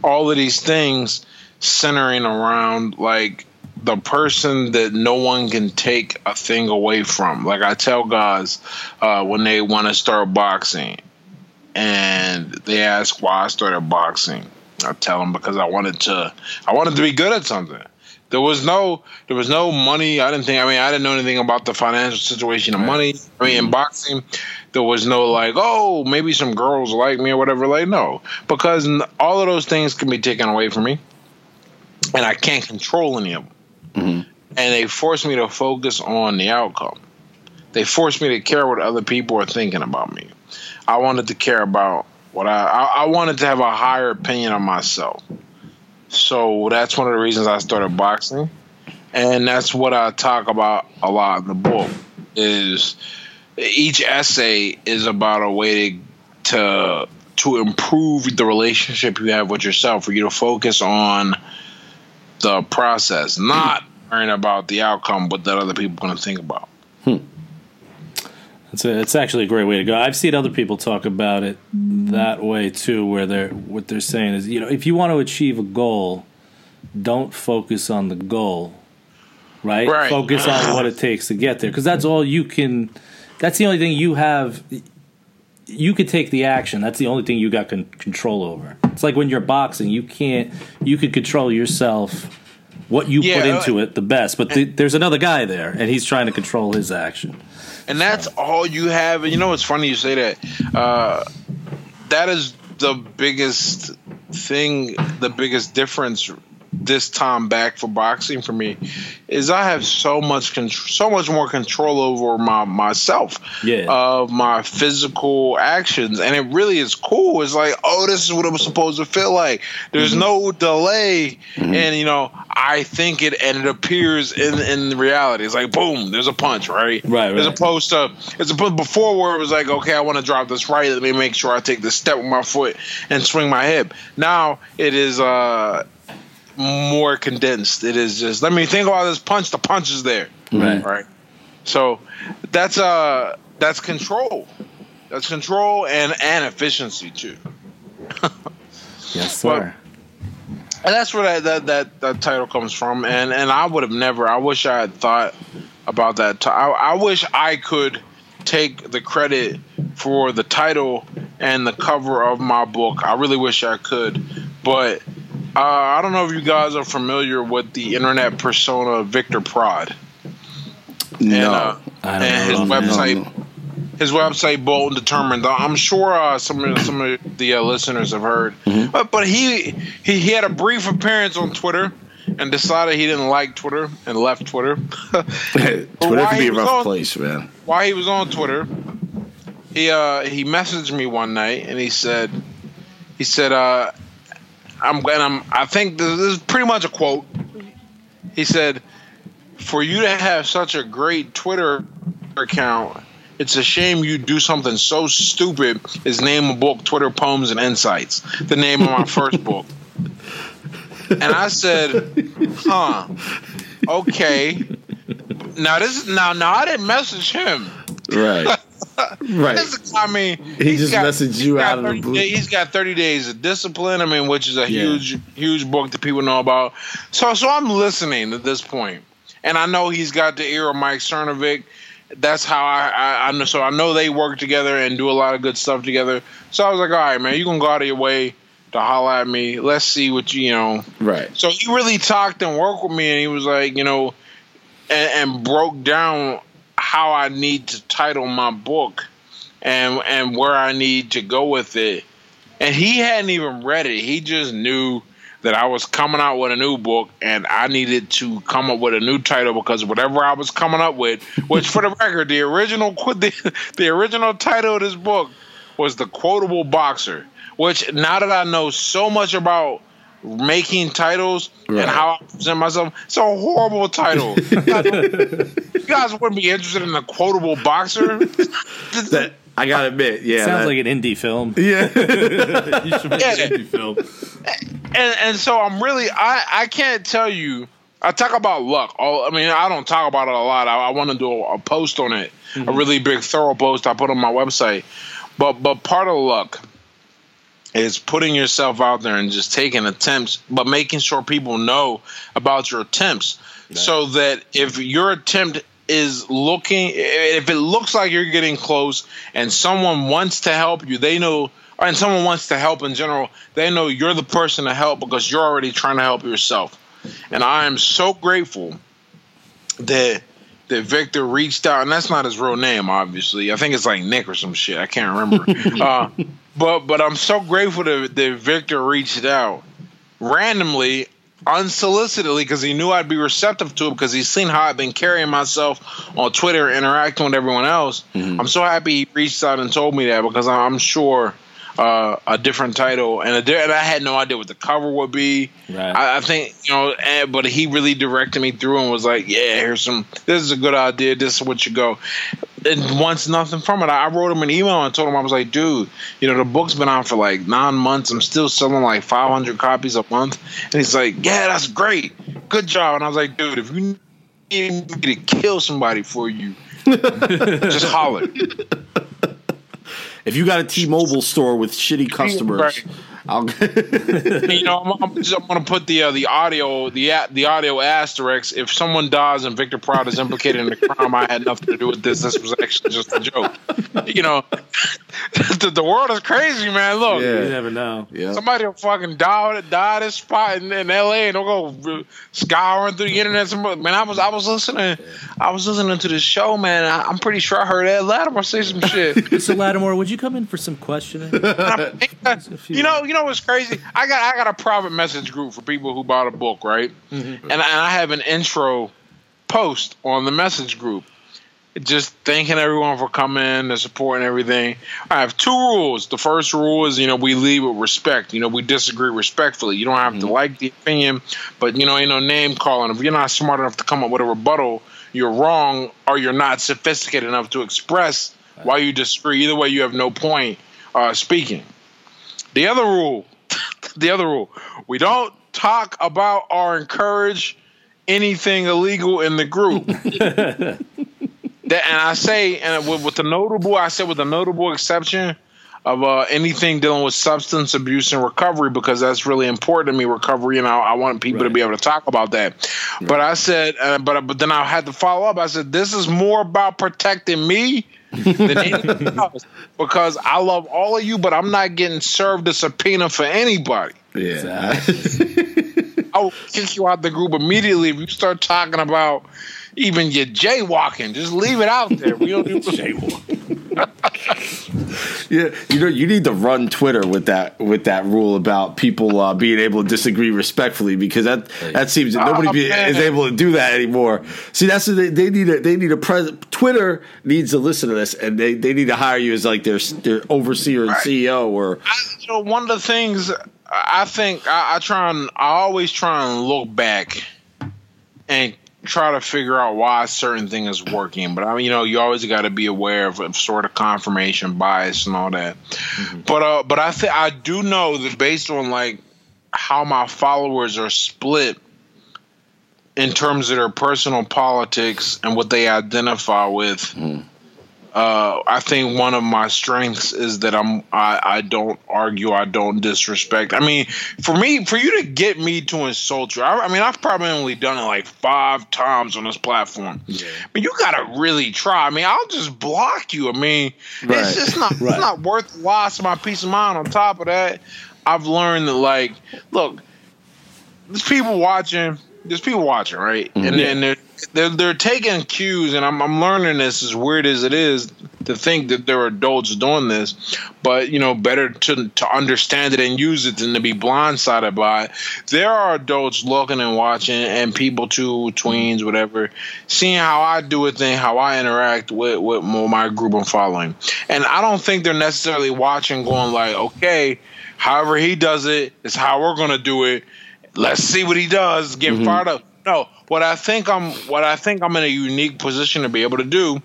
All of these things centering around like the person that no one can take a thing away from. Like I tell guys uh, when they want to start boxing and they ask why I started boxing I tell them because I wanted to I wanted to be good at something. There was no there was no money. I didn't think I mean I didn't know anything about the financial situation of money. I mean in boxing there was no like, oh, maybe some girls like me or whatever. Like no. Because all of those things can be taken away from me. And I can't control any of them. Mm-hmm. And they force me to focus on the outcome. They force me to care what other people are thinking about me. I wanted to care about what I, I, I wanted to have a higher opinion of myself. So that's one of the reasons I started boxing, and that's what I talk about a lot in the book. Is each essay is about a way to to, to improve the relationship you have with yourself, for you to focus on the process, not worrying about the outcome, but that other people are going to think about. Hmm. It's a, it's actually a great way to go. I've seen other people talk about it that way too, where they're what they're saying is, you know, if you want to achieve a goal, don't focus on the goal, right? right. Focus on what it takes to get there, because that's all you can. That's the only thing you have. You could take the action. That's the only thing you got con- control over. It's like when you're boxing, you can't. You could control yourself what you yeah, put into it the best. But the, there's another guy there, and he's trying to control his action and that's all you have. And you know, it's funny you say that. Uh, that is the biggest thing, the biggest difference this time back for boxing for me is I have so much con- so much more control over my myself yeah. of my physical actions and it really is cool it's like oh this is what it was supposed to feel like there's mm-hmm. no delay mm-hmm. and you know I think it and it appears in in reality it's like boom there's a punch right right, right. as opposed to as opposed before where it was like okay I want to drop this right let me make sure I take this step with my foot and swing my hip now it is uh more condensed. It is just let me think about this punch. The punch is there, right? Right. So that's uh that's control. That's control and and efficiency too. yes, sir. But, and that's where that, that that that title comes from. And and I would have never. I wish I had thought about that. T- I, I wish I could take the credit for the title and the cover of my book. I really wish I could, but uh, I don't know if you guys are familiar with the internet persona Victor Pride. No, and, uh, and his website, his website, Bold and Determined. I'm sure uh, some of some of the uh, listeners have heard, mm-hmm. but but he, he he had a brief appearance on Twitter and decided he didn't like Twitter and left Twitter. Twitter can be a rough on, place, man. While he was on Twitter, he uh he messaged me one night and he said he said uh I'm and I'm I think this is pretty much a quote. he said, "For you to have such a great Twitter account, it's a shame you do something so stupid as name a book Twitter Poems and Insights, the name of my first book." And I said, "Huh, okay." Now this now now I didn't message him. Right. right. I mean, He just messaged he's you got out of the 30 blue. day- He's got 30 days of discipline. I mean, which is a Yeah. huge, huge book that people know about. So, so I'm listening at this point, and I know he's got the ear of Mike Cernovich. That's how I, I, I know. So I know they work together and do a lot of good stuff together. So I was like, all right, man, you gonna go out of your way to holler at me. Let's see what you, you know. Right. So he really talked and worked with me, and he was like, you know, and, and broke down how I need to title my book and and where I need to go with it. And he hadn't even read it. He just knew that I was coming out with a new book and I needed to come up with a new title because whatever I was coming up with, which for the record, the original the, the original title of this book was The Quotable Boxer, which now that I know so much about making titles Right. and how I present myself, it's a horrible title. you guys wouldn't be interested in a quotable boxer? That I gotta admit, yeah. Sounds that- like an indie film. yeah. you should make Yeah. an indie film. and and so I'm really I I can't tell you. I talk about luck. All I mean, I don't talk about it a lot. I, I want to do a, a post on it, a mm-hmm. really big, thorough post I put on my website. But but part of luck is putting yourself out there and just taking attempts, but making sure people know about your attempts, so that if your attempt is looking, if it looks like you're getting close, and someone wants to help you, they know and someone wants to help in general, they know you're the person to help because you're already trying to help yourself. And I am so grateful that that Victor reached out, and that's not his real name, obviously. I think it's like Nick or some shit. I can't remember. uh, but but I'm so grateful that, that Victor reached out randomly, unsolicitedly, because he knew I'd be receptive to it because he's seen how I've been carrying myself on Twitter, interacting with everyone else. I'm so happy he reached out and told me that because I'm sure uh, a different title and, a, and I had no idea what the cover would be. Right. I, I think you know, and, but he really directed me through and was like, "Yeah, here's some. This is a good idea. This is what you go." And once nothing from it, I wrote him an email and told him I was like, "Dude, you know, the book's been out for like nine months. I'm still selling like 500 copies a month." And he's like, "Yeah, that's great. Good job." And I was like, "Dude, if you need me to kill somebody for you, just holler." if you got a T-Mobile store with shitty customers, Right. I'll. you know, I'm, I'm, just, I'm gonna put the uh, the audio the the audio asterisk. If someone dies and Victor Pride is implicated in the crime, I had nothing to do with this. This was actually just a joke. You know, the, the world is crazy, man. Look, Yeah. You never know. yeah. somebody will fucking die die at this spot in, in L.A. and they'll go scouring through the internet. Man, I was I was listening, I was listening to this show, man. I, I'm pretty sure I heard Ed Latimore say some shit. Mr. Latimore, would you come in for some questioning? you know, you know what's crazy? I got I got a private message group for people who bought a book, right? And, I- and I have an intro post on the message group, just thanking everyone for coming, the support, and everything. I have two rules. The first rule is, you know, we lead with respect. You know, we disagree respectfully. You don't have to like the opinion, but you know, ain't no name calling. If you're not smart enough to come up with a rebuttal, you're wrong, or you're not sophisticated enough to express why you disagree. Either way, you have no point uh, speaking. The other rule, the other rule, we don't talk about or encourage anything illegal in the group. that, and I say, and with, with the notable, I said with the notable exception of uh, anything dealing with substance abuse and recovery, because that's really important to me. Recovery, and I, I want people to be able to talk about that. But I said, uh, but but then I had to follow up. I said, this is more about protecting me than anything else because I love all of you, but I'm not getting served a subpoena for anybody. Yeah. I will kick you out the group immediately if you start talking about even your jaywalking. Just leave it out there. We don't do Yeah, you know, you need to run Twitter with that with that rule about people uh, being able to disagree respectfully because that that seems that nobody Oh, be, is able to do that anymore. See, that's what they, they need a they need a pres. Twitter needs to listen to this and they, they need to hire you as like their their overseer and Right. CEO or I, you know, one of the things I think I, I try and I always try and look back and try to figure out why a certain thing is working. But I mean, you know, you always got to be aware of, of, sort of confirmation bias and all that. Mm-hmm. But uh, but I think I do know that based on like how my followers are split in terms of their personal politics and what they identify with. Mm uh, I think one of my strengths is that I'm I, I don't argue, I don't disrespect. I mean, for me, for you to get me to insult you, I, I mean, I've probably only done it like five times on this platform. Yeah. Mean, you gotta really try. I mean, I'll just block you. I mean, right. it's just not right. it's not worth loss of my peace of mind. On top of that, I've learned that like, look, there's people watching. There's people watching, right? Mm-hmm. And then they're they're taking cues, and I'm I'm learning this as weird as it is to think that there are adults doing this, but you know, better to to understand it and use it than to be blindsided by it. There are adults looking and watching, and people too, tweens, whatever, seeing how I do a thing, how I interact with with my group I'm following, and I don't think they're necessarily watching, going like, okay, however he does it is how we're gonna do it. Let's see what he does. Get mm-hmm. fired up. No, what I think I'm what I think I'm in a unique position to be able to do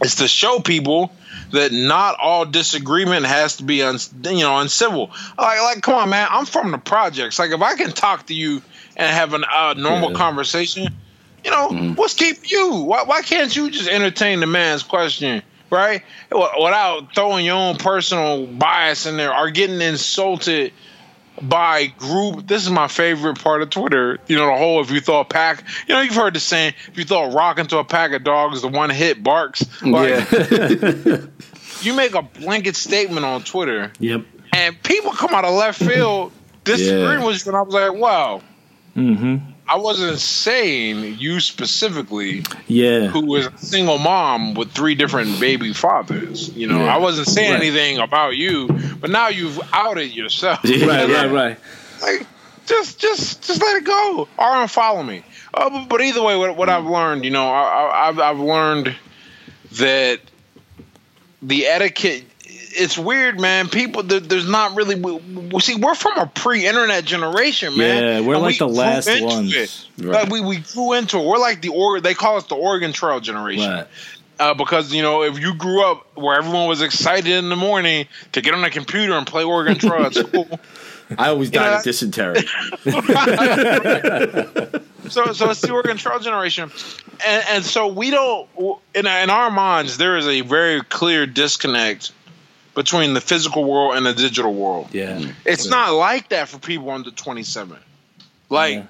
is to show people that not all disagreement has to be un, you know uncivil. Like like come on man, I'm from the projects. Like if I can talk to you and have a uh, normal yeah. conversation, you know, mm. what's keeping you? Why, why can't you just entertain the man's question? Right, without throwing your own personal bias in there or getting insulted by group. This is my favorite part of Twitter. You know, the whole if you throw a pack, you know, you've heard the saying, if you throw a rock into a pack of dogs, the one hit barks. Like, yeah. you make a blanket statement on Twitter. Yep. And people come out of left field disagreeing yeah. with you, and I was like, wow. Mm-hmm. I wasn't saying you specifically, yeah, who was a single mom with three different baby fathers. You know, yeah. I wasn't saying right. anything about you, but now you've outed yourself. Yeah, right, right, right. Like, just, just, just let it go, or unfollow me. Uh, but, but, either way, what, what I've learned, you know, I, have I've learned that the etiquette it's weird, man. People, there, there's not really. We, we, see, we're from a pre-internet generation, man. Yeah, we're and like we the last ones. Right. Like we we grew into it. We're like the or they call us the Oregon Trail generation. Right. Uh, because you know, if you grew up where everyone was excited in the morning to get on a computer and play Oregon Trail at school. I always died of dysentery. so, so it's the Oregon Trail generation, and, and so we don't. In, in our minds, there is a very clear disconnect between the physical world and the digital world. Yeah. Mm. It's yeah. not like that for people under 27. Like yeah.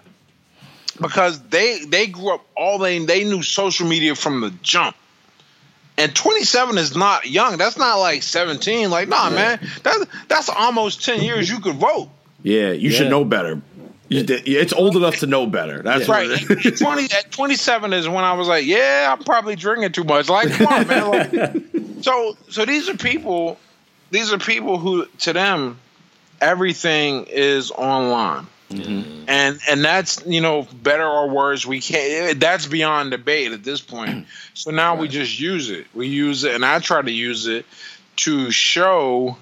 because they they grew up all they they knew social media from the jump. And 27 is not young. That's not like 17. Like, nah, yeah. man. That's that's almost 10 years you could vote. Yeah, you should know better. It's old enough to know better. That's right. 20 at 27 is when I was like, yeah, I'm probably drinking too much. Like, come on, man. Like, so so these are people these are people who to them everything is online. Mm-hmm. And and that's you know better or worse we can't eh, that's beyond debate at this point. Mm. So now right. we just use it. We use it and I try to use it to show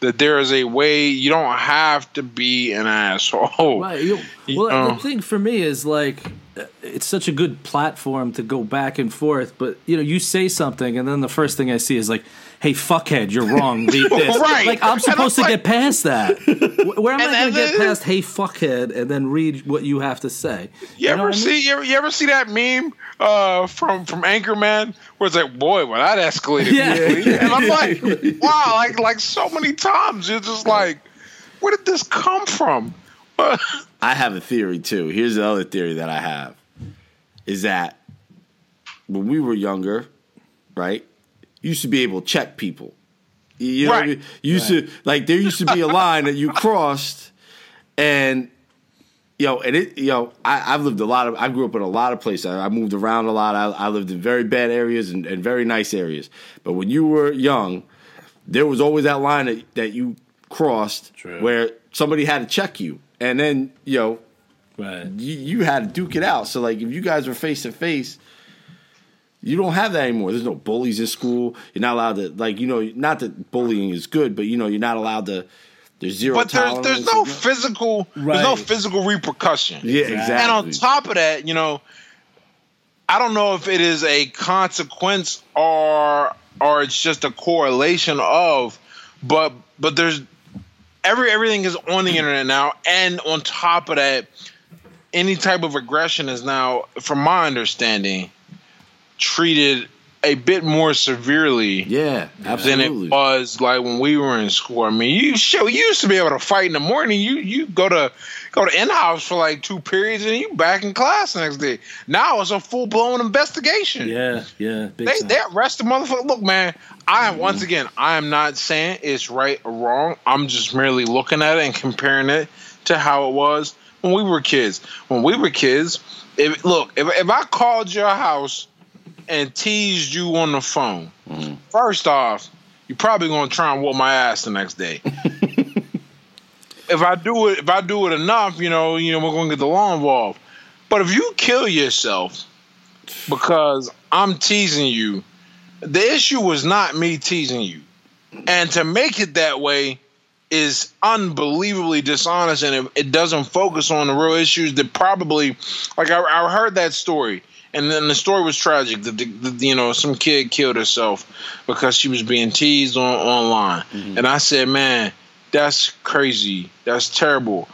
that there is a way you don't have to be an asshole. Right. You, well, the thing for me is like eh, it's such a good platform to go back and forth, but you know, you say something and then the first thing I see is like hey, fuckhead, you're wrong. beat this. right. Like I'm supposed to like, get past that. Where am I going to get past hey, fuckhead, and then read what you have to say? You, you ever see? I mean? you, ever, you ever see that meme uh, from from Anchorman where it's like, boy, well that escalated yeah. quickly, and I'm like, wow, like like so many times you're just like, where did this come from? I have a theory too. Here's the other theory that I have is that when we were younger, right? Used to be able to check people. You know, right. used right. to like there used to be a line that you crossed, and you know, and it, you know, I, have lived a lot of, I grew up in a lot of places. I, I moved around a lot. I, I, lived in very bad areas and, and, very nice areas. But when you were young, there was always that line that, that you crossed True. where somebody had to check you, and then you know, right. you, you had to duke it out. So like, if you guys were face to face you don't have that anymore. There's no bullies in school. You're not allowed to like you know not that bullying is good, but you know you're not allowed to There's zero. but there's there's no tolerance. physical there's no physical repercussion. Yeah, Exactly. exactly. And on top of that, you know, I don't know if it is a consequence or or it's just a correlation of, but but there's every everything is on the internet now, and on top of that, any type of aggression is now, from my understanding, treated a bit more severely yeah, than absolutely. it was like when we were in school. I mean, you show you used to be able to fight in the morning. You you go to go to in house for like two periods and you back in class the next day. Now it's a full blown investigation. Yeah, yeah. They time. they arrest the motherfucker. Look, man, I am once mm-hmm. again I am not saying it's right or wrong. I'm just merely looking at it and comparing it to how it was when we were kids. When we were kids, if look, if if I called your house and teased you on the phone, mm. first off, you're probably gonna try and whoop my ass the next day. if I do it, if I do it enough, you know, you know, we're gonna get the law involved. But if you kill yourself because I'm teasing you, the issue was not me teasing you. And to make it that way is unbelievably dishonest and it, it doesn't focus on the real issues that probably like I, I heard that story and then the story was tragic. That the, the, you know some kid killed herself because she was being teased on online. Mm-hmm. And i said man that's crazy. That's terrible.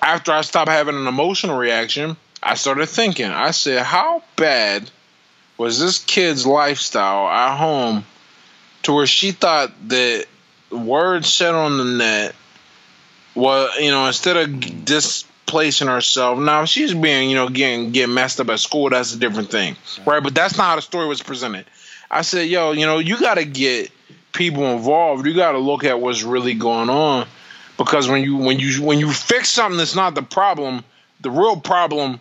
After i stopped having an emotional reaction i started thinking. I said how bad was this kid's lifestyle at home to where she thought that words said on the net well, you know instead of displacing herself. Now she's being you know getting getting messed up at school. That's a different thing right? But that's not how the story was presented. I said yo you know you got to get people involved. You got to look at what's really going on. Because when you when you when you fix something that's not the problem the real problem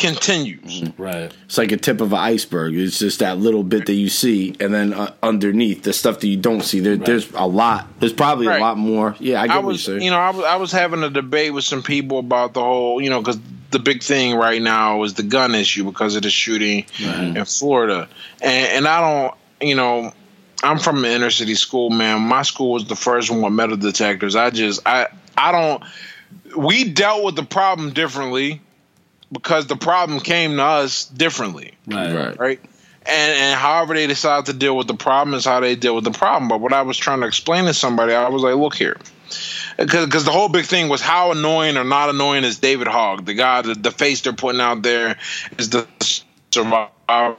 continues right. It's like a tip of an iceberg. It's just that little bit that you see, and then uh, underneath the stuff that you don't see. There, There's a lot. There's probably Right. a lot more. Yeah, I get I what was, you're saying. you know, I was, I was having a debate with some people about the whole, you know, because the big thing right now is the gun issue because of the shooting in Florida, and and I don't, you know, I'm from an inner city school, man. My school was the first one with metal detectors. I just, I, I don't. We dealt with the problem differently because the problem came to us differently Right. right. right? And and however they decide to deal with the problem is how they deal with the problem. But what I was trying to explain to somebody, I was like, look here, because the whole big thing was how annoying or not annoying is David Hogg, the guy, the, the face they're putting out there is the survivor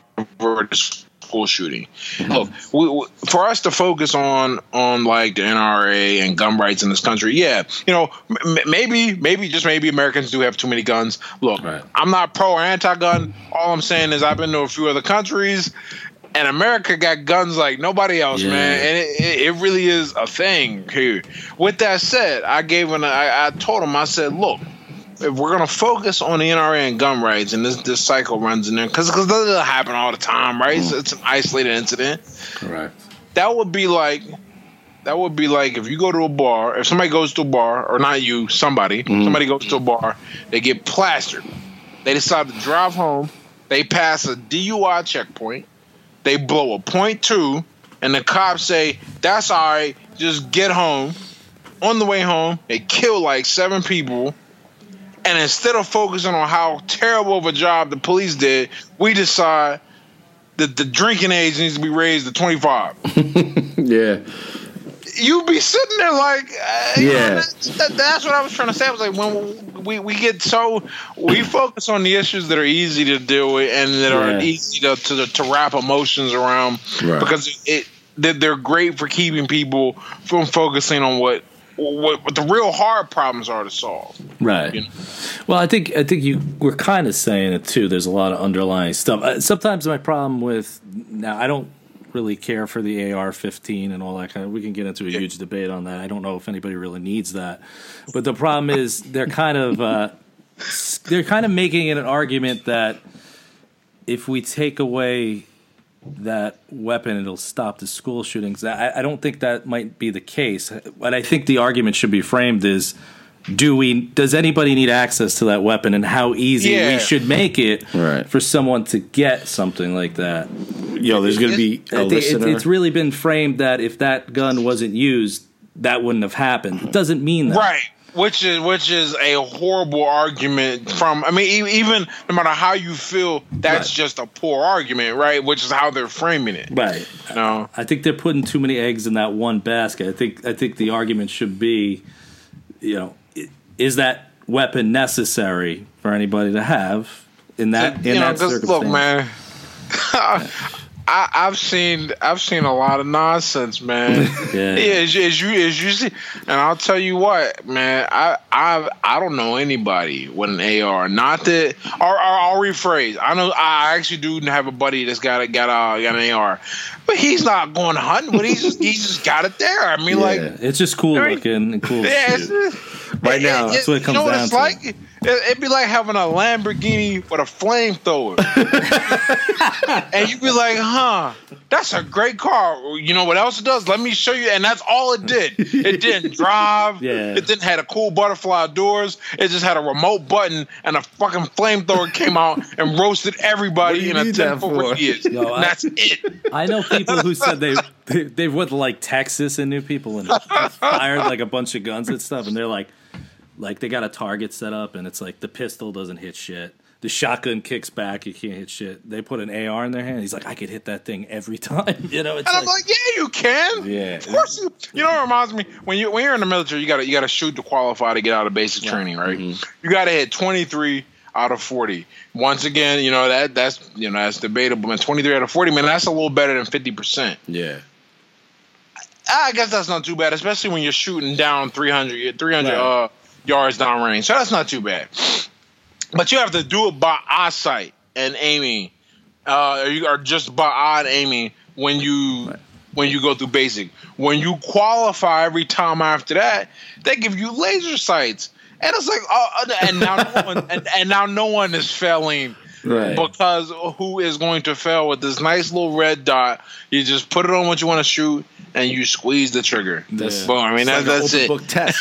this school shooting. Mm-hmm. Look, we, we, for us to focus on on like the NRA and gun rights in this country, yeah, you know, m- m- maybe maybe just maybe Americans do have too many guns. Look, Right. I'm not pro or anti-gun. All I'm saying is I've been to a few other countries, and America got guns like nobody else, Yeah. man. And it, it, it really is a thing here. With that said, I gave an I, I told him I said, look, if we're gonna focus on the NRA and gun rights, and this this cycle runs in there, because because that doesn't happen all the time, right? It's, mm. it's an isolated incident. Correct. that would be like that would be like if you go to a bar if somebody goes to a bar or not you somebody mm. somebody goes to a bar they get plastered. They decide to drive home they pass a dui checkpoint they blow a point two and the cops say that's all right just get home. On the way home they kill like seven people and instead of focusing on how terrible of a job the police did we decide that the drinking age needs to be raised to 25 Yeah. You'd be sitting there like, uh, you know, Yeah. that's, that, that's what I was trying to say. I was like, when we, we get so we focus on the issues that are easy to deal with and that Yeah. are easy to, to to wrap emotions around Right. because it that they're great for keeping people from focusing on what what, what the real hard problems are to solve. Right. You know? Well, I think I think you were kind of saying it too. There's a lot of underlying stuff. Uh, sometimes my problem with now I don't really care for the AR-15 and all that kind of. We can get into a huge debate on that. I don't know if anybody really needs that, but the problem is they're kind of uh, they're kind of making it an argument that if we take away that weapon, it'll stop the school shootings. I, I don't think that might be the case. What I think the argument should be framed is do we does anybody need access to that weapon and how easy Yeah. we should make it Right. for someone to get something like that. Yo, there's gonna be a I it, listener. it's really been framed that if that gun wasn't used, that wouldn't have happened. It doesn't mean that. Right. Which is which is a horrible argument from I mean e- even no matter how you feel that's Right. just a poor argument right which is how they're framing it Right. you know I think they're putting too many eggs in that one basket. I think I think the argument should be, you know, is that weapon necessary for anybody to have in that in you know that circumstance? look man I, I've seen I've seen a lot of nonsense, man. Yeah. as, as you as you see, and I'll tell you what, man. I I I don't know anybody with an AR. Not that, or, or I'll rephrase. I know I actually do have a buddy that's got a got a got an AR, but he's not going hunting. But he's just he's just got it there. I mean, like, it's just cool I mean, looking and cool. yeah, to it's, shoot. Right now, that's what it comes you know what down it's to. like. It, it'd be like having a Lamborghini with a flamethrower, and you'd be like, "Huh, that's a great car." You know what else it does? Let me show you. And that's all it did. It didn't drive. Yeah. It didn't had a cool butterfly doors. It just had a remote button, and a fucking flamethrower came out and roasted everybody in a need that ten foot for? radius. No, I- that's it. I know people who said they, they they went to like Texas and new people and fired like a bunch of guns and stuff, and they're like, like they got a target set up, and it's like the pistol doesn't hit shit. The shotgun kicks back, you can't hit shit. They put an AR in their hand. He's like, I could hit that thing every time. You know, it's And I'm like, like, yeah, you can. Yeah. of course you. You know, what reminds me when you when you're in the military, you got to you got to shoot to qualify to get out of basic training, right? You got to hit 23 out of 40. Once again, you know that that's you know that's debatable. Man, 23 out of 40, man, that's a little better than 50 percent. Yeah. I guess that's not too bad, especially when you're shooting down 300 300 Right. uh, yards down range. So that's not too bad. But you have to do it by eyesight and aiming, uh, or you are just by odd aiming when you when you go through basic. When you qualify every time after that, they give you laser sights, and it's like, uh, and now no one, and, and now no one is failing. Right. Because who is going to fail with this nice little red dot? You just put it on what you want to shoot, and you squeeze the trigger. That's- Boom. I mean, that, It's that's like an it. book test.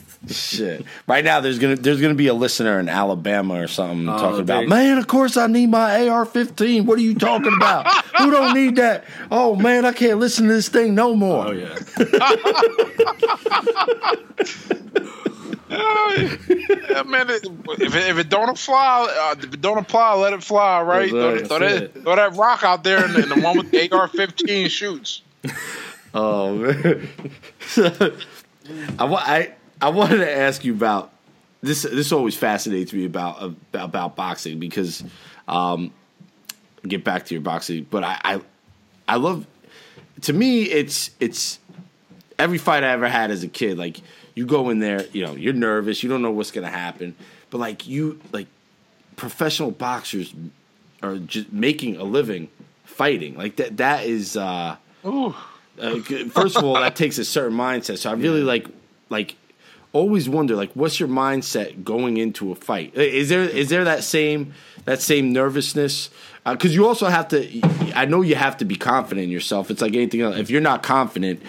Shit. Right now, there's gonna there's gonna be a listener in Alabama or something oh, talking about. they- Man, of course I need my AR-15. What are you talking about? Who don't need that? Oh man, I can't listen to this thing no more. oh yeah, Yeah, man, it, if, it, if it don't apply, uh, if it don't apply, let it fly, right? Right, throw, throw that, throw that rock out there, and, and the one with the AR-15 shoots. Oh man. I, I I wanted to ask you about this. This always fascinates me about about, about boxing because um, get back to your boxing, but I, I I love. To me, it's it's every fight I ever had as a kid. Like you go in there, you know, you're nervous, you don't know what's gonna happen, but like you like professional boxers are just making a living fighting. Like that that is. uh uh, first of all, that takes a certain mindset. So I really like like always wonder like what's your mindset going into a fight? Is there is there that same that same nervousness? Because you also have to. I know you have to be confident in yourself. It's like anything else. If you're not confident.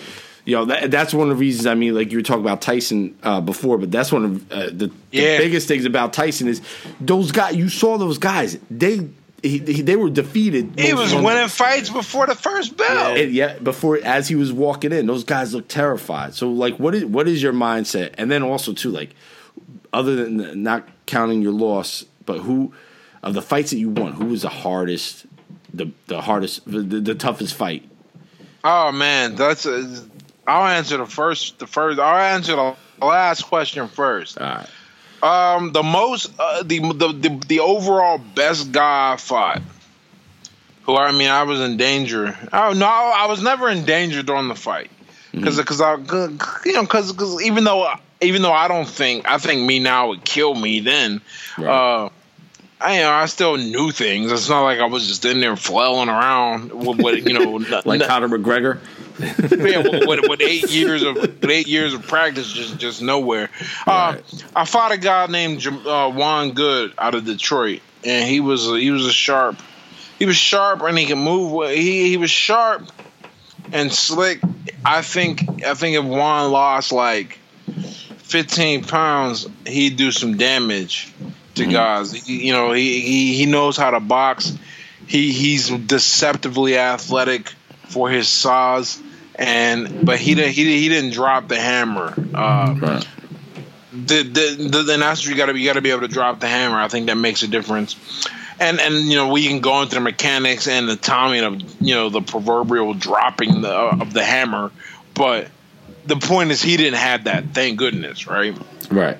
You know that, that's one of the reasons. I mean, like you were talking about Tyson uh, before, but that's one of uh, the, Yeah. the biggest things about Tyson is those guys. You saw those guys. They he, he- they were defeated. He was them. winning fights before the first bell. And yeah, before as he was walking in, those guys looked terrified. So like, what is what is your mindset? And then also too, like, other than not counting your loss, but who of the fights that you won, who was the hardest, the the hardest, the, the toughest fight? Oh man, that's. A, I'll answer the first. The first. I'll answer the last question first. All right, Um, the most, uh, the, the the the overall best guy I fought. Who I mean, I was in danger. Oh no, I was never in danger during the fight, because because I you know because because even though even though I don't think I think me now would kill me then. Right. Uh, I you know I still knew things. It's not like I was just in there flailing around with, with you know like Conor McGregor. yeah, with, with, eight years of eight years of practice, just just nowhere. Uh, I fought a guy named uh, Juan Good out of Detroit, and he was a, he was a sharp. He was sharp and he could move. He he was sharp and slick. I think I think if Juan lost like fifteen pounds, he'd do some damage to guys. He, you know, he, he he knows how to box. He he's deceptively athletic for his size and but he didn't he, he didn't drop the hammer. Uh, Right. the, the, the, then that's you got to you got to be able to drop the hammer. I think that makes a difference. And and you know we can go into the mechanics and the timing of you know the proverbial dropping the, of the hammer, but the point is he didn't have that. Thank goodness, right? Right.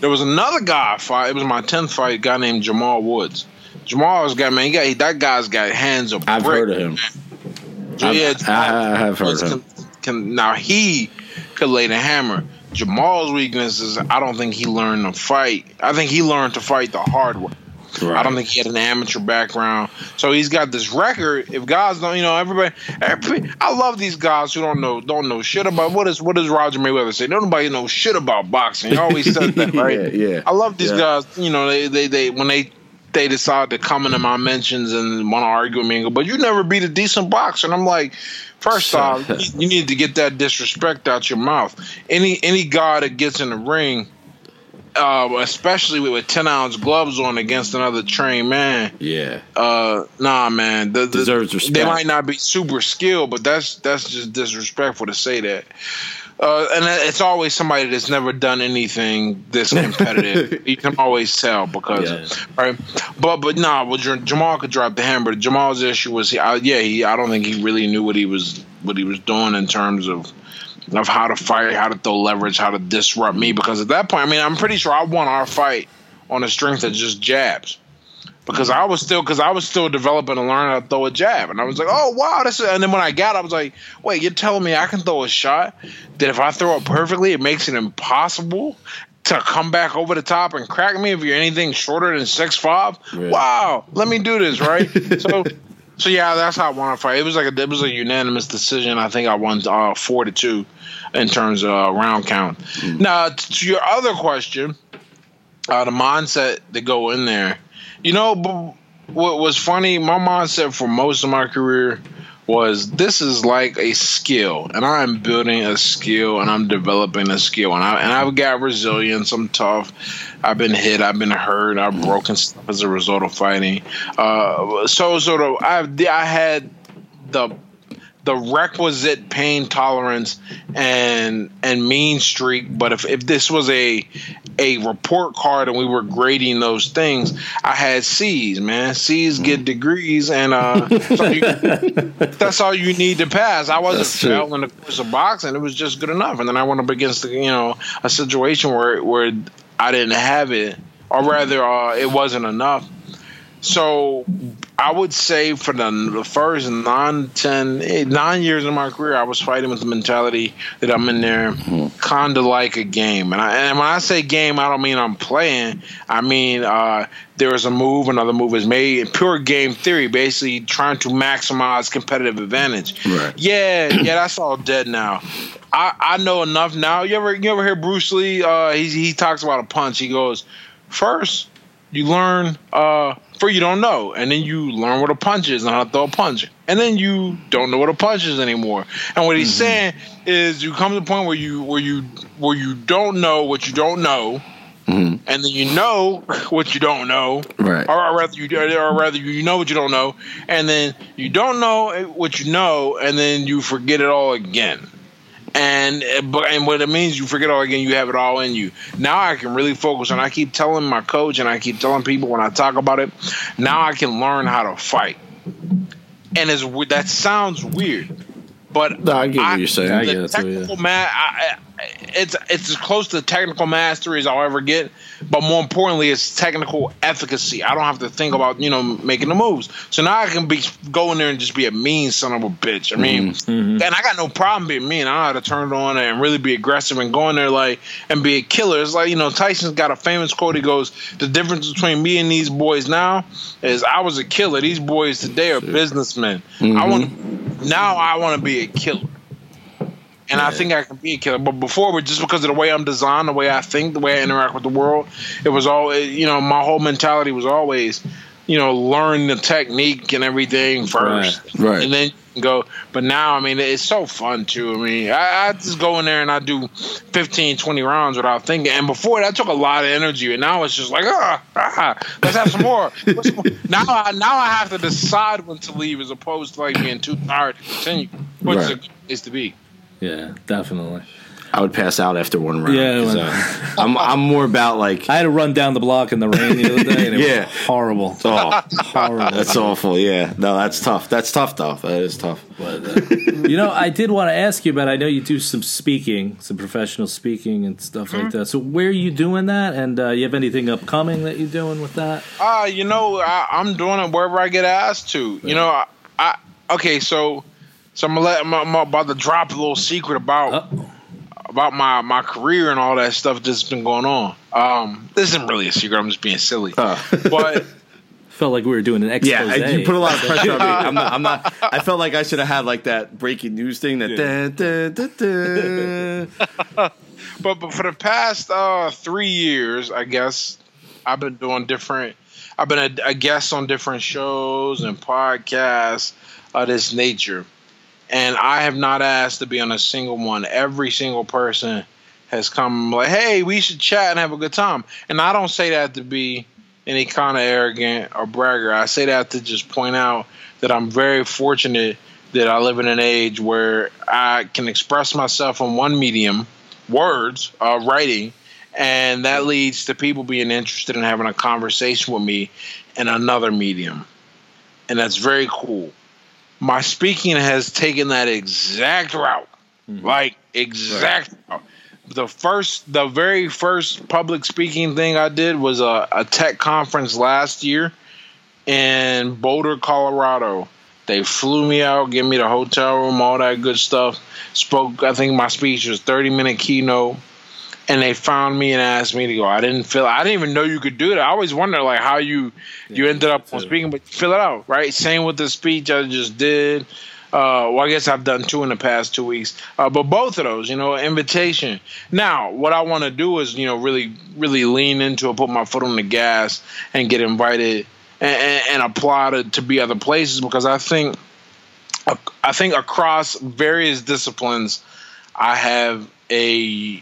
There was another guy I fought. It was my tenth fight. A guy named Jamal Woods. Jamal's got man. He got that guy's got hands of. I've brick. heard of him. I've- yeah, I- I have heard of him. Can, can, now he could lay the hammer. Jamal's weakness is I don't think he learned to fight. I think he learned to fight the hard way. I don't think he had an amateur background, so he's got this record. If guys don't, you know, everybody, everybody, I love these guys who don't know, don't know shit about what is what does Roger Mayweather say? Nobody knows shit about boxing. He always says that, right? Yeah, yeah. I love these Yeah. guys. You know, they, they, they when they they decide to come into my mentions and want to argue with me and go, but you never beat a decent boxer. And I'm like, first off, you, need to get that disrespect out your mouth. Any any guy that gets in the ring, uh, especially with, with ten ounce gloves on against another trained man, Yeah. uh, nah, man, the, the- Deserves respect. They might not be super skilled, but that's that's just disrespectful to say that. Uh, and it's always somebody that's never done anything this competitive. you can always tell because, Yeah. right? But but nah, well, Jamal could drop the hammer. Jamal's issue was, he, I, yeah, he. I don't think he really knew what he was what he was doing in terms of of how to fight, how to throw leverage, how to disrupt me. Because at that point, I mean, I'm pretty sure I won our fight on the strength of just jabs because I was still because I was still developing and learning how to throw a jab, and I was like, oh wow, this. Is, and then when I got, I was like, wait, you're telling me I can throw a shot that if I throw it perfectly, it makes it impossible to come back over the top and crack me if you're anything shorter than six five. Wow, let me do this right. so. So yeah, that's how I won a fight. It was like a, it was a unanimous decision. I think I won uh, four to two in terms of uh, round count. Now t- to your other question, uh, the mindset to go in there. You know, what was funny, my mindset for most of my career was this is like a skill, and I'm building a skill, and I'm developing a skill, and I and I've got resilience. I'm tough. I've been hit. I've been hurt. I've broken stuff as a result of fighting. Uh, so sort of, I've I had the the requisite pain tolerance and and mean streak. But if, if this was a a report card and we were grading those things, I had C's, man. C's get degrees, and uh, so you, that's all you need to pass. I wasn't failing the course of boxing; it was just good enough. And then I went up against you know a situation where where I didn't have it, or rather, uh, it wasn't enough. So I would say for the, the first nine, ten, eh, nine years of my career, I was fighting with the mentality that I'm in there kind of like a game. And, I, and when I say game, I don't mean I'm playing. I mean uh, there is a move, another move is made. Pure game theory, basically trying to maximize competitive advantage. Right. Yeah, yeah, that's all dead now. I, I know enough now. You ever you ever hear Bruce Lee? Uh, he he talks about a punch. He goes, first you learn uh for you don't know. And then you learn what a punch is and how to throw a punch. And then you don't know what a punch is anymore. And what he's mm-hmm. saying is you come to the point where you where you where you don't know what you don't know. Mm-hmm. And then you know what you don't know. Right. or, or rather you or rather you know what you don't know. And then you don't know what you know. And then you forget it all again and but and what it means you forget all again you have it all in you now i can really focus and i keep telling my coach and i keep telling people when i talk about it now i can learn how to fight and it's that sounds weird but No, I get what you're saying. I get it too, yeah. ma- I, I, it's it's as close to technical mastery as I'll ever get, but more importantly, it's technical efficacy. I don't have to think about you know making the moves. So now I can be go in there and just be a mean son of a bitch. I mean, Mm-hmm. and I got no problem being mean. I know how to turn it on and really be aggressive and go in there like and be a killer. It's like you know Tyson's got a famous quote. He goes, "The difference between me and these boys now is I was a killer. These boys today are businessmen. I want now I want to be a killer." And I think I can be a killer. But before, but just because of the way I'm designed, the way I think, the way I interact with the world, it was all you know. My whole mentality was always, you know, learn the technique and everything first, Right. Right. and then go. But now, I mean, it's so fun too. I mean, I, I just go in there and I do 15, 20 rounds without thinking. And before that took a lot of energy, and now it's just like, ah, ah let's have some more. What's more? now, I now I have to decide when to leave as opposed to like being too tired to continue. which is Right. a good place to be. Yeah, definitely. I would pass out after one round. Yeah, when- uh, I'm I'm more about like I had to run down the block in the rain the other day, and it Yeah. was horrible. oh horrible. that's awful. Yeah, no, that's tough. That's tough though. That is tough. But, uh, you know, I did want to ask you about. I know you do some speaking, some professional speaking and stuff Mm-hmm. like that. So, where are you doing that? And uh, you have anything upcoming that you're doing with that? Uh, you know, I, I'm doing it wherever I get asked to. You know, I, I okay, so so I'm gonna let I'm, I'm about to drop a little secret about Oh, about my my career and all that stuff that's been going on. Um, this isn't really a secret. I'm just being silly. But felt like we were doing an expose. Yeah, you put a lot of pressure on me. I'm not. I'm not. I felt like I should have had like that breaking news thing. That. dun, dun, dun, dun. but but for the past uh, three years, I guess I've been doing different. I've been a, a guest on different shows and podcasts of this nature, and I have not asked to be on a single one. Every single person has come like, "Hey, we should chat and have a good time." And I don't say that to be any kind of arrogant or bragger. I say that to just point out that I'm very fortunate that I live in an age where I can express myself in one medium, words, uh, writing, and that leads to people being interested in having a conversation with me in another medium. And that's very cool. My speaking has taken that exact route. Mm-hmm. Like exact route. The first the very first public speaking thing I did was a, a tech conference last year in Boulder, Colorado. They flew me out, gave me the hotel room, all that good stuff. Spoke, I think my speech was 30 minute keynote. And they found me and asked me to go. I didn't feel. I didn't even know you could do that. I always wonder like how you you ended up on speaking, but fill it out, right? Same with the speech I just did. Uh, well, I guess I've done two in the past two weeks, uh, but both of those, you know, invitation. Now, what I want to do is, you know, really, really lean into it, put my foot on the gas, and get invited and, and, and apply to, to be other places because I think, I think across various disciplines, I have a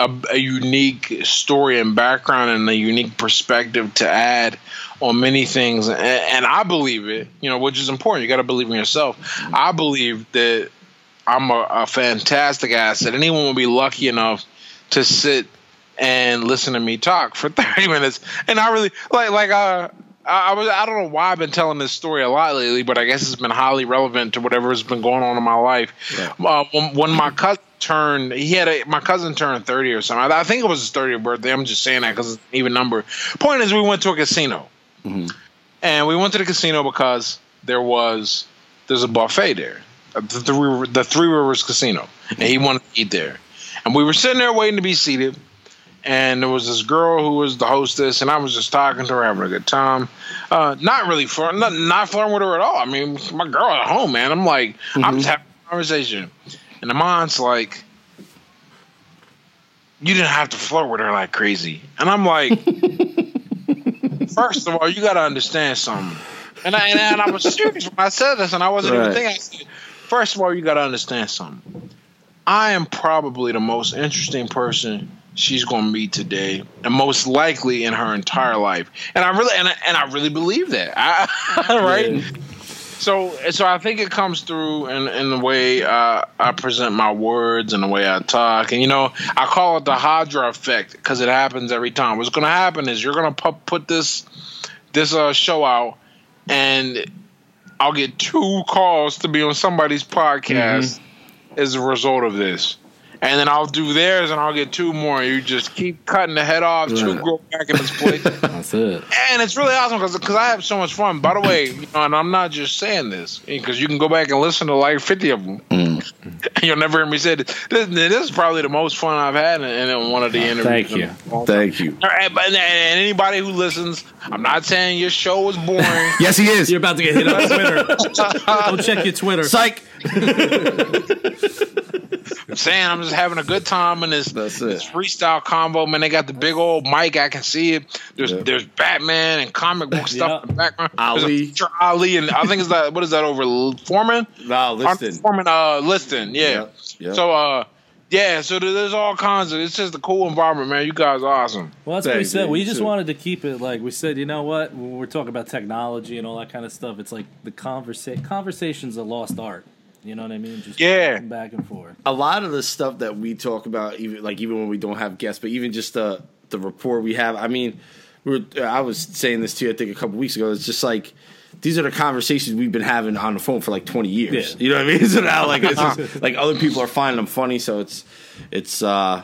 a, a unique story and background and a unique perspective to add on many things. And, and i believe it you know which is important. You got to believe in yourself. I believe that i'm a, a fantastic asset. Anyone will be lucky enough to sit and listen to me talk for 30 minutes. And i really like like uh I I was I don't know why I've been telling this story a lot lately, but I guess it's been highly relevant to whatever has been going on in my life. Uh, when, when my cousin turned, he had a my cousin turned thirty or something. I, I think it was his 30th birthday. I'm just saying that because it's an even number. Point is, we went to a casino, and we went to the casino because there was there's a buffet there, uh, the three the Three Rivers Casino, and he wanted to eat there, and we were sitting there waiting to be seated and there was this girl who was the hostess, and I was just talking to her, having a good time. Uh, not really flirting, not, not flirting with her at all. I mean, my girl at home, man. I'm like, I'm just having a conversation, and the mom's like, "You didn't have to flirt with her like crazy," and I'm like, first of all, you got to understand something." And I, and, I- and I was serious when I said this, and I wasn't Right. even thinking. I said, First of all, you got to understand something. I am probably the most interesting person she's going to meet today, and most likely in her entire life. And I really and I, and I really believe that. I, right? So so I think it comes through in in the way uh, I present my words and the way I talk. And you know, I call it the Hydra effect because it happens every time. What's going to happen is you're going to pu- put this this uh, show out, and I'll get two calls to be on somebody's podcast as a result of this. And then I'll do theirs and I'll get two more. You just keep cutting the head off, two Right. grow back in its place. That's it. and it's really awesome because I have so much fun. By the way, you know, and I'm not just saying this because you can go back and listen to like 50 of them. Mm. and you'll never hear me say this. This, this is probably the most fun I've had in, in one of the interviews. thank you. in time. Thank you. All right, but and anybody who listens, I'm not saying your show is boring. Yes, he is. You're about to get hit on Twitter. Don't check your Twitter. Psych. I'm saying I'm just having a good time in this, this freestyle combo. Man, they got the big old mic. I can see it. There's Yeah. there's Batman and comic book stuff Yeah. in the background. There's a Ali. picture Ali, and I think it's that. What is that over Foreman? Nah, listen. Foreman, uh, Liston. Yeah. Yeah, yeah. So, uh, yeah. So there's all kinds of. It's just a cool environment, man. You guys are awesome. Well, that's what we said. man. We just too. wanted to keep it like we said. You know what? When we're talking about technology and all that kind of stuff, it's like the conversa- conversation's a lost art. You know what I mean? Just Yeah. back and forth. a lot of the stuff that we talk about, even like even when we don't have guests, but even just the the rapport we have. I mean, we were, I was saying this to you, I think a couple weeks ago. It's just like these are the conversations we've been having on the phone for like twenty years. Yeah. You know what I mean? So now like it's just, like other people are finding them funny, so it's it's uh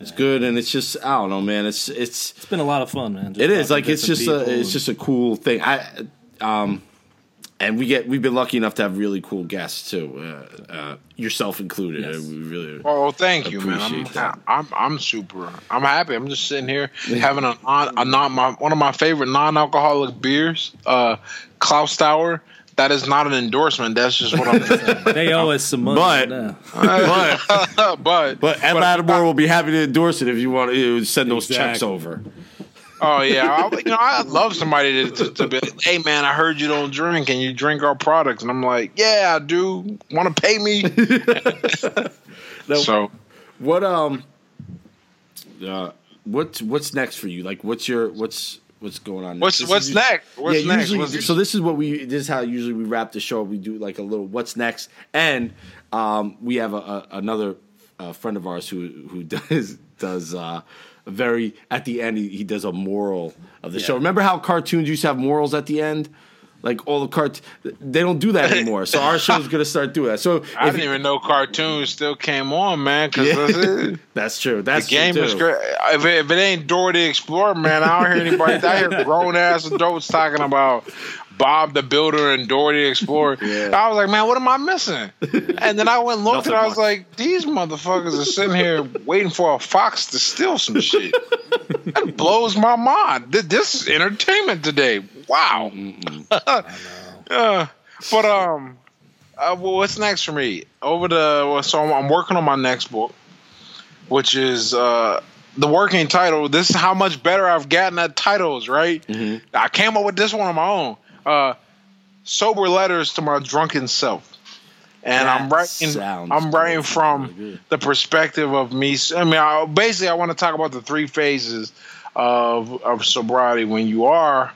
it's good, and it's just I don't know, man. It's it's It's been a lot of fun, man. Just it is like it's just a it's just a cool thing. I um and we get we've been lucky enough to have really cool guests too, uh, uh, yourself included. Yes. Uh, we really Oh, thank you, man. I'm, that. I'm I'm super. I'm happy. I'm just sitting here having a non, a non my one of my favorite non-alcoholic beers, uh, Clausthaler. That is not an endorsement. That's just what I'm. Saying. they owe us some money. But- now. but but but Ed Latimore will be happy to endorse it if you want to send those checks over. Oh yeah, I, you know I'd love somebody to, to, to be like, hey man, I heard you don't drink. and you drink our products? And I'm like, yeah, I do. Want to pay me? so What um uh what's what's next for you? Like what's your what's what's going on? what's This what's is- next? What's yeah, next? usually, so this is what we. This is how usually we wrap the show. We do like a little "What's next," and um, we have a, a, another uh, friend of ours who who does does uh, very at the end. He, he does a moral of the show. Remember how cartoons used to have morals at the end? Like all the cart, they don't do that anymore. So our show's gonna start doing that. So I didn't even know cartoons still came on, man. Because Yeah. that's true. That's The game true is great. If it, if it ain't Dora the Explorer, man, I don't hear anybody. I hear grown ass adults talking about Bob the Builder and Dora the Explorer. Yeah. I was like, man, what am I missing? And then I went and looked, and I was like, these motherfuckers are sitting here waiting for a fox to steal some shit. that blows my mind. This is entertainment today. Wow. Uh, but um, uh, well, what's next for me? Over the well, so I'm, I'm working on my next book, which is uh the working title. This is how much better I've gotten at titles. Right? I came up with this one on my own. Uh, sober letters to my drunken self. And I'm writing. I'm writing from Really the perspective of me. I mean, I, basically, I want to talk about the three phases of of sobriety when you are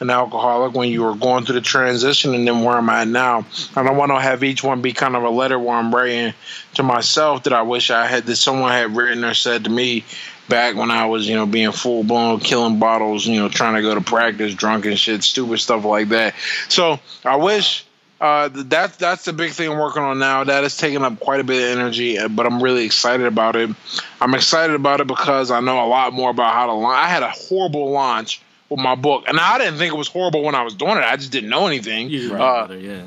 an alcoholic, when you are going through the transition, and then where I'm at now. And I want to have each one be kind of a letter where I'm writing to myself that I wish I had that someone had written or said to me back when I was, you know, being full blown, killing bottles, you know, trying to go to practice, drunk and shit, stupid stuff like that. So I wish. Uh, th- that's that's the big thing I'm working on now. That is taking up quite a bit of energy, uh, but I'm really excited about it. I'm excited about it because I know a lot more about how to launch. I had a horrible launch with my book, and I didn't think it was horrible when I was doing it. I just didn't know anything. You Uh, yeah.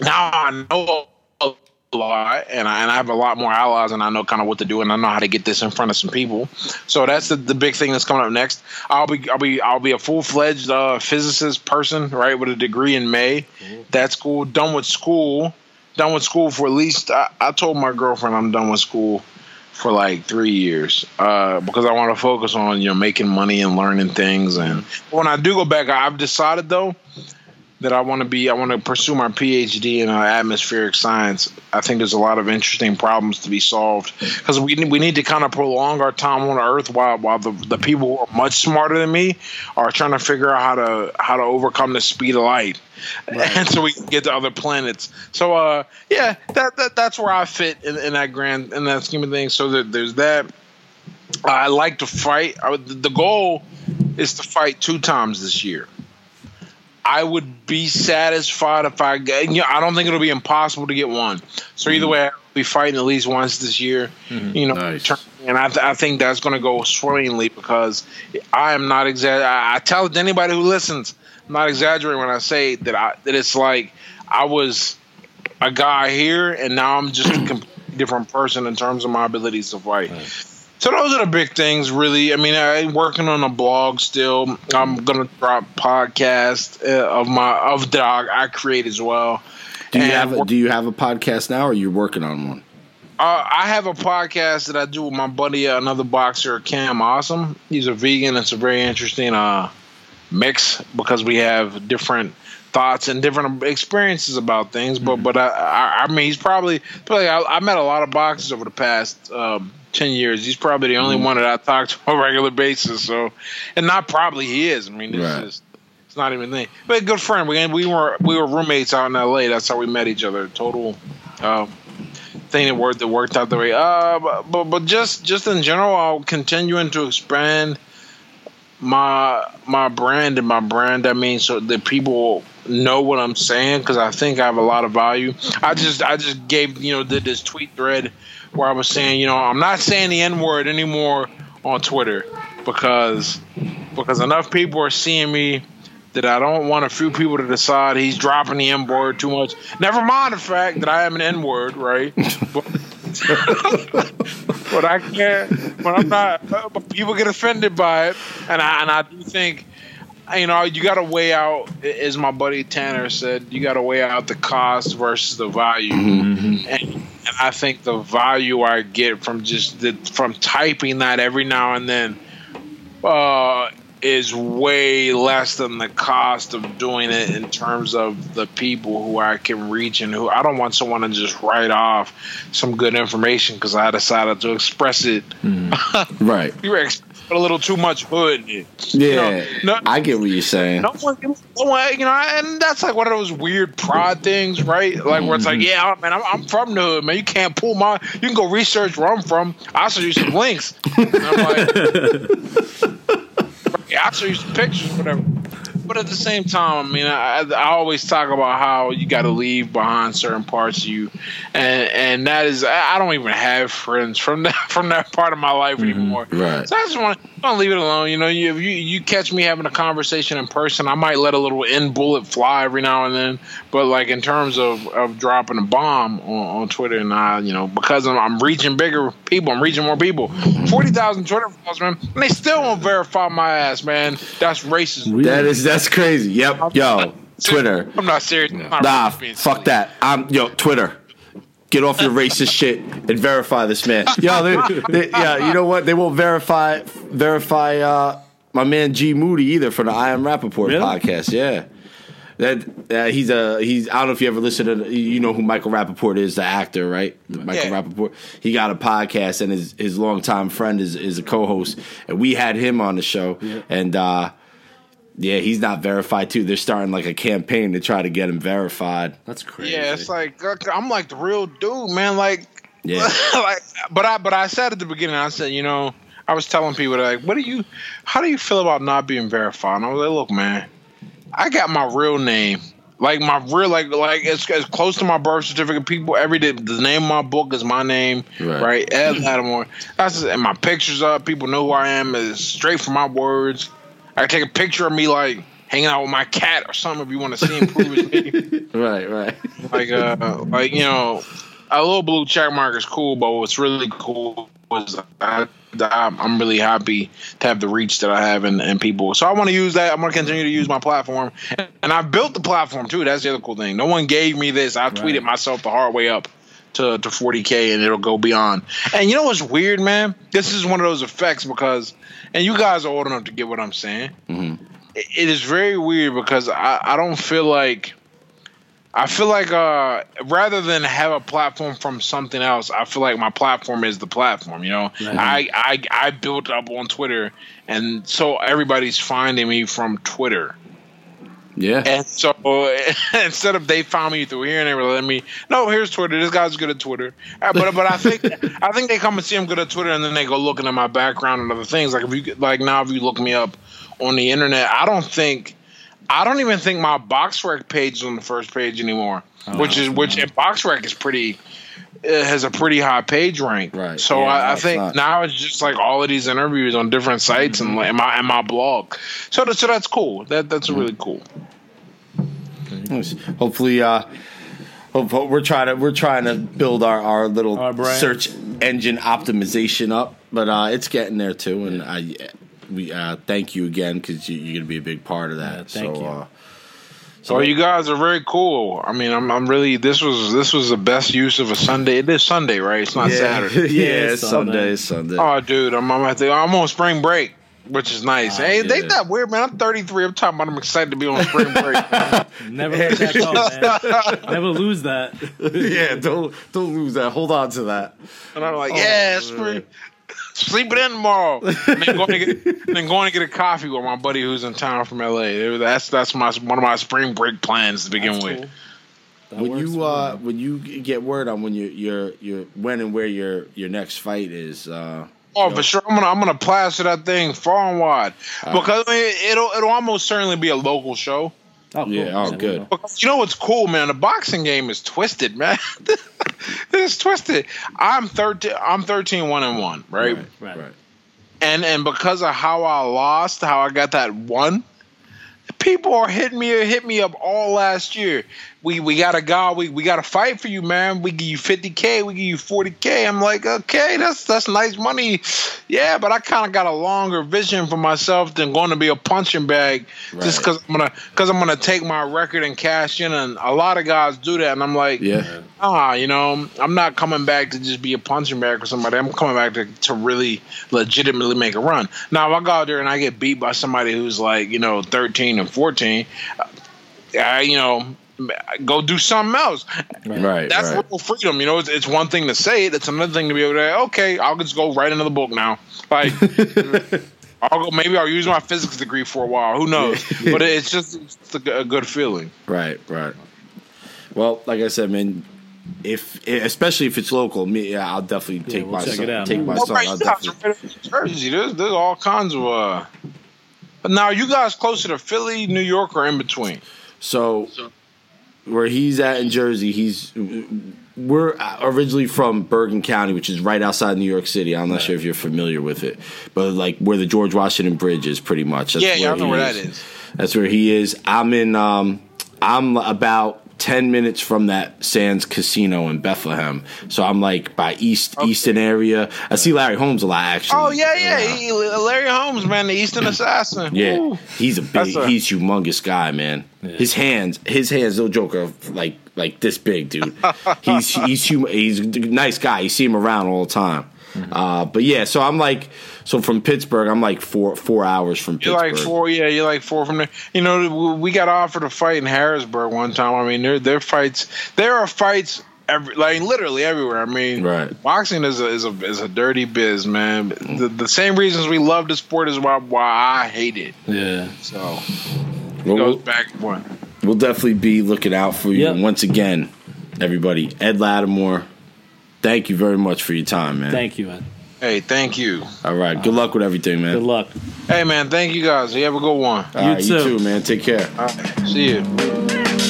now I know a lot, and I, and I have a lot more allies, and I know kind of what to do, and I know how to get this in front of some people. So that's the, the big thing that's coming up next. I'll be I'll be I'll be a full fledged uh, physicist person, right, with a degree in May. That's cool. Done with school. Done with school for at least. I, I told my girlfriend I'm done with school for like three years uh, because I want to focus on you know making money and learning things. And when I do go back, I've decided though that I want to be. I want to pursue my PhD in uh, atmospheric science. I think there's a lot of interesting problems to be solved because we need, we need to kind of prolong our time on Earth while while the, the people who are much smarter than me are trying to figure out how to how to overcome the speed of light, and so we can get to other planets. So uh, yeah, that, that that's where I fit in, in that grand in that scheme of things. So that there's that. I like to fight. I, the goal is to fight two times this year. I would be satisfied if I get. You know, I don't think it'll be impossible to get one. So either mm-hmm. way, I'll be fighting at least once this year. Mm-hmm. You know, Nice. and I, th- I think that's going to go swimmingly because I am not exaggerating. I, I tell anybody who listens, I'm not exaggerating when I say that I that it's like I was a guy here and now I'm just a completely different person in terms of my abilities to fight. So those are the big things, really. I mean, I'm working on a blog still. I'm gonna drop podcast uh, of my of dog I, create as well. Do you And have a, do you have a podcast now, or you're working on one? uh, I have a podcast that I do with my buddy, uh, another boxer, Cam Awesome. He's a vegan. It's a very interesting uh, mix because we have different thoughts and different experiences about things. But but I, I, I mean, he's probably probably I, I met a lot of boxers over the past um, ten years. He's probably the only one that I talk to on a regular basis. So, and not probably he is. I mean, it's Right. just. It's not even thing. But a good friend. We we were we were roommates out in L.A. That's how we met each other. Total uh, thing that worked that worked out the way. Uh, but, but but just just in general, I'll continuing to expand my my brand and my brand. I mean, so that people know what I'm saying because I think I have a lot of value. I just I just gave you know did this tweet thread where I was saying you know I'm not saying the N word anymore on Twitter because because enough people are seeing me that I don't want a few people to decide he's dropping the N word too much. Never mind the fact that I am an N word, right? but, but I can't. But I'm not. But people get offended by it, and I and I do think. You know, you got to weigh out, as my buddy Tanner said, you got to weigh out the cost versus the value. Mm-hmm. And, and I think the value I get from just the, from typing that every now and then uh, is way less than the cost of doing it in terms of the people who I can reach and who I don't want someone to just write off some good information because I decided to express it. Right. you ex- put a little too much hood. in it. Yeah. You know, no, I get what you're saying. no one, no one, you know, and that's like one of those weird pride things, right? Like where it's like, mm-hmm. yeah, man, I'm, I'm from the hood, man. You can't pull my, you can go research where I'm from. I'll show you some links. And I'm like, yeah, I'll show you some pictures, whatever. But at the same time, I mean, I, I always talk about how you got to leave behind certain parts of you, and and that is I don't even have friends from that from that part of my life mm-hmm. anymore. Right. So I just want to leave it alone. You know, you, you you catch me having a conversation in person, I might let a little in bullet fly every now and then. But like in terms of, of dropping a bomb on, on Twitter, and I, you know, because I'm, I'm reaching bigger people, I'm reaching more people. Forty thousand Twitter followers, man, and they still won't verify my ass, man. That's racist. That is that's crazy. Yep. Yo, Twitter. I'm not serious. I'm not Nah, fuck silly. that. I'm yo Twitter. Get off your racist shit and verify this man. Yo, they, they, yeah, you know what? They won't verify verify uh, my man G Moody either for the I Am Rapaport Really? podcast. Yeah, that uh, he's a he's. I don't know if you ever listened to. You know who Michael Rapaport is, the actor, right? Michael Yeah. Rapaport. He got a podcast, and his his longtime friend is is a co-host, and we had him on the show, and. uh yeah, he's not verified too. They're starting like a campaign to try to get him verified. That's crazy. Yeah, it's like I'm like the real dude, man. Like, Yeah. like, but I but I said at the beginning, I said, you know, I was telling people like, what do you, how do you feel about not being verified? And I was like, look, man, I got my real name. Like my real, like, like it's as close to my birth certificate. People, every day, the name of my book is my name, Right. right? Ed Latimore. That's just, and my pictures up. People know who I am. Is straight from my words. I can take a picture of me like hanging out with my cat or something if you want to see and prove it's me Right, right. like uh like you know a little blue check mark is cool but what's really cool was I, I'm I'm really happy to have the reach that I have and, and people. So I want to use that. I'm going to continue to use my platform. And I built the platform too. That's the other cool thing. No one gave me this. I tweeted Right. myself the hard way up to, to 40k and it'll go beyond. And you know what's weird man? This is one of those effects because and you guys are old enough to get what I'm saying. It, it is very weird because I, I don't feel like I feel like uh, rather than have a platform from something else, I feel like my platform is the platform. You know, I, I I built up on Twitter, and so everybody's finding me from Twitter. Yeah. And so instead of they found me through here and they were letting me, no, here's Twitter. This guy's good at Twitter. Uh, But but I think I think they come and see I'm good at Twitter, and then they go looking at my background and other things. Like if you like now, if you look me up on the internet, I don't think. I don't even think my BoxRec page is on the first page anymore, which is which and BoxRec is pretty has a pretty high page rank. Right. So Yeah, I, I think not. now it's just like all of these interviews on different sites and, and my and my blog. So that, so that's cool. That that's really cool. Hopefully, uh, hope, hope we're trying to we're trying to build our our little Our search engine optimization up, but uh, it's getting there too. And I we uh, thank you again because you, you're going to be a big part of that. Yeah, thank so, you. So you guys are very cool. I mean, I'm I'm really this was this was the best use of a Sunday. It is Sunday, right? It's not yeah, Saturday. yeah, Yeah, it's Sunday. Sunday, it's Sunday. Oh, dude, I'm I'm, at the, I'm on spring break, which is nice. Ah, hey, they yeah. that weird, man. I'm 33. I'm talking about I'm excited to be on spring break. Never let that go, man. Never lose that. yeah, don't don't lose that. Hold on to that. and I'm like, oh, yeah, spring. Sleep it in tomorrow. And then going to get, and then going to get a coffee with my buddy who's in town from LA. That's that's my one of my spring break plans to begin That's with. cool. That when you uh when you get word on when you you're you're when and where your your next fight is uh Oh, for sure. I'm gonna I'm gonna plaster that thing far and wide because I mean, it'll it'll almost certainly be a local show. Oh, cool. yeah, oh, we good. know. You know what's cool, man? The boxing game is twisted, man. it's twisted. I'm 13. I'm 13, one and one, right? Right. right. And and because of how I lost, how I got that one, people are hitting me hit me up all last year. We we got a guy. We we got to fight for you, man. We give you 50k. We give you 40k. I'm like, okay, that's that's nice money. Yeah, but I kind of got a longer vision for myself than going to be a punching bag just because I'm gonna because I'm gonna take my record and cash in. And a lot of guys do that, and I'm like, Yeah. ah, you know, I'm not coming back to just be a punching bag for somebody. I'm coming back to, to really legitimately make a run. Now, if I go out there and I get beat by somebody who's like, you know, 13 and 14, I, you know, go do something else. Right. That's right. real freedom. You know, it's, it's one thing to say it. It's another thing to be able to, okay, I'll just go write another book now. Like, I'll go, maybe I'll use my physics degree for a while. Who knows? But it's just it's a, a good feeling. Right, right. Well, like I said, man, if especially if it's local, me, yeah, I'll definitely take we'll my son. out, take man. my Well, son. right, I'll definitely. right Jersey. There's, there's all kinds of. uh But now, you guys closer to Philly, New York, or in between? So, where he's at in Jersey, he's we're originally from Bergen County, which is right outside New York City. I'm not sure if you're familiar with it, but like where the George Washington Bridge is, pretty much. That's Yeah, yeah, I know he where that is. That's where he is. I'm in. Um, I'm about. 10 minutes from that Sands Casino in Bethlehem. So I'm like by East Eastern area. I see Larry Holmes a lot actually. Oh yeah, yeah. He, Larry Holmes, man, the Easton Assassin. Yeah, Ooh. he's a big, a- he's humongous guy, man. His hands, his hands, no joke, are like like this big, dude. he's he's hum- he's a nice guy. You see him around all the time. Mm-hmm. Uh, but yeah, so I'm like, so from Pittsburgh, I'm like four four hours from You're Pittsburgh. like four, yeah. You're like four from there. You know, we got offered a fight in Harrisburg one time. I mean, there, there fights. There are fights every, like literally everywhere. I mean, Right. boxing is a is a is a dirty biz, man. The, the same reasons we love the sport is why why I hate it. Yeah. So it we'll, goes back one. we'll definitely be looking out for you. Yep. And once again, everybody, Ed Latimore, thank you very much for your time, man. Thank you, Ed. Hey, thank you. All right, good luck with everything, man. Good luck. Hey, man, thank you guys. You have a good one. All You right, you too. too, man. Take care. All right, see you.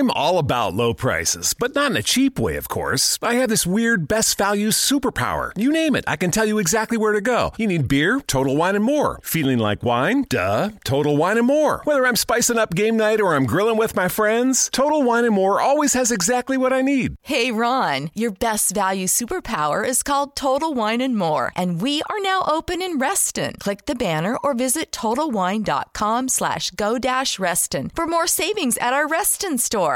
I'm all about low prices, but not in a cheap way, of course. I have this weird best value superpower. You name it, I can tell you exactly where to go. You need beer? Total Wine and More. Feeling like wine? Duh, Total Wine and More. Whether I'm spicing up game night or I'm grilling with my friends, Total Wine and More always has exactly what I need. Hey Ron, your best value superpower is called Total Wine and More, and we are now open in Reston. Click the banner or visit totalwine.com slash go dash Reston for more savings at our Reston store.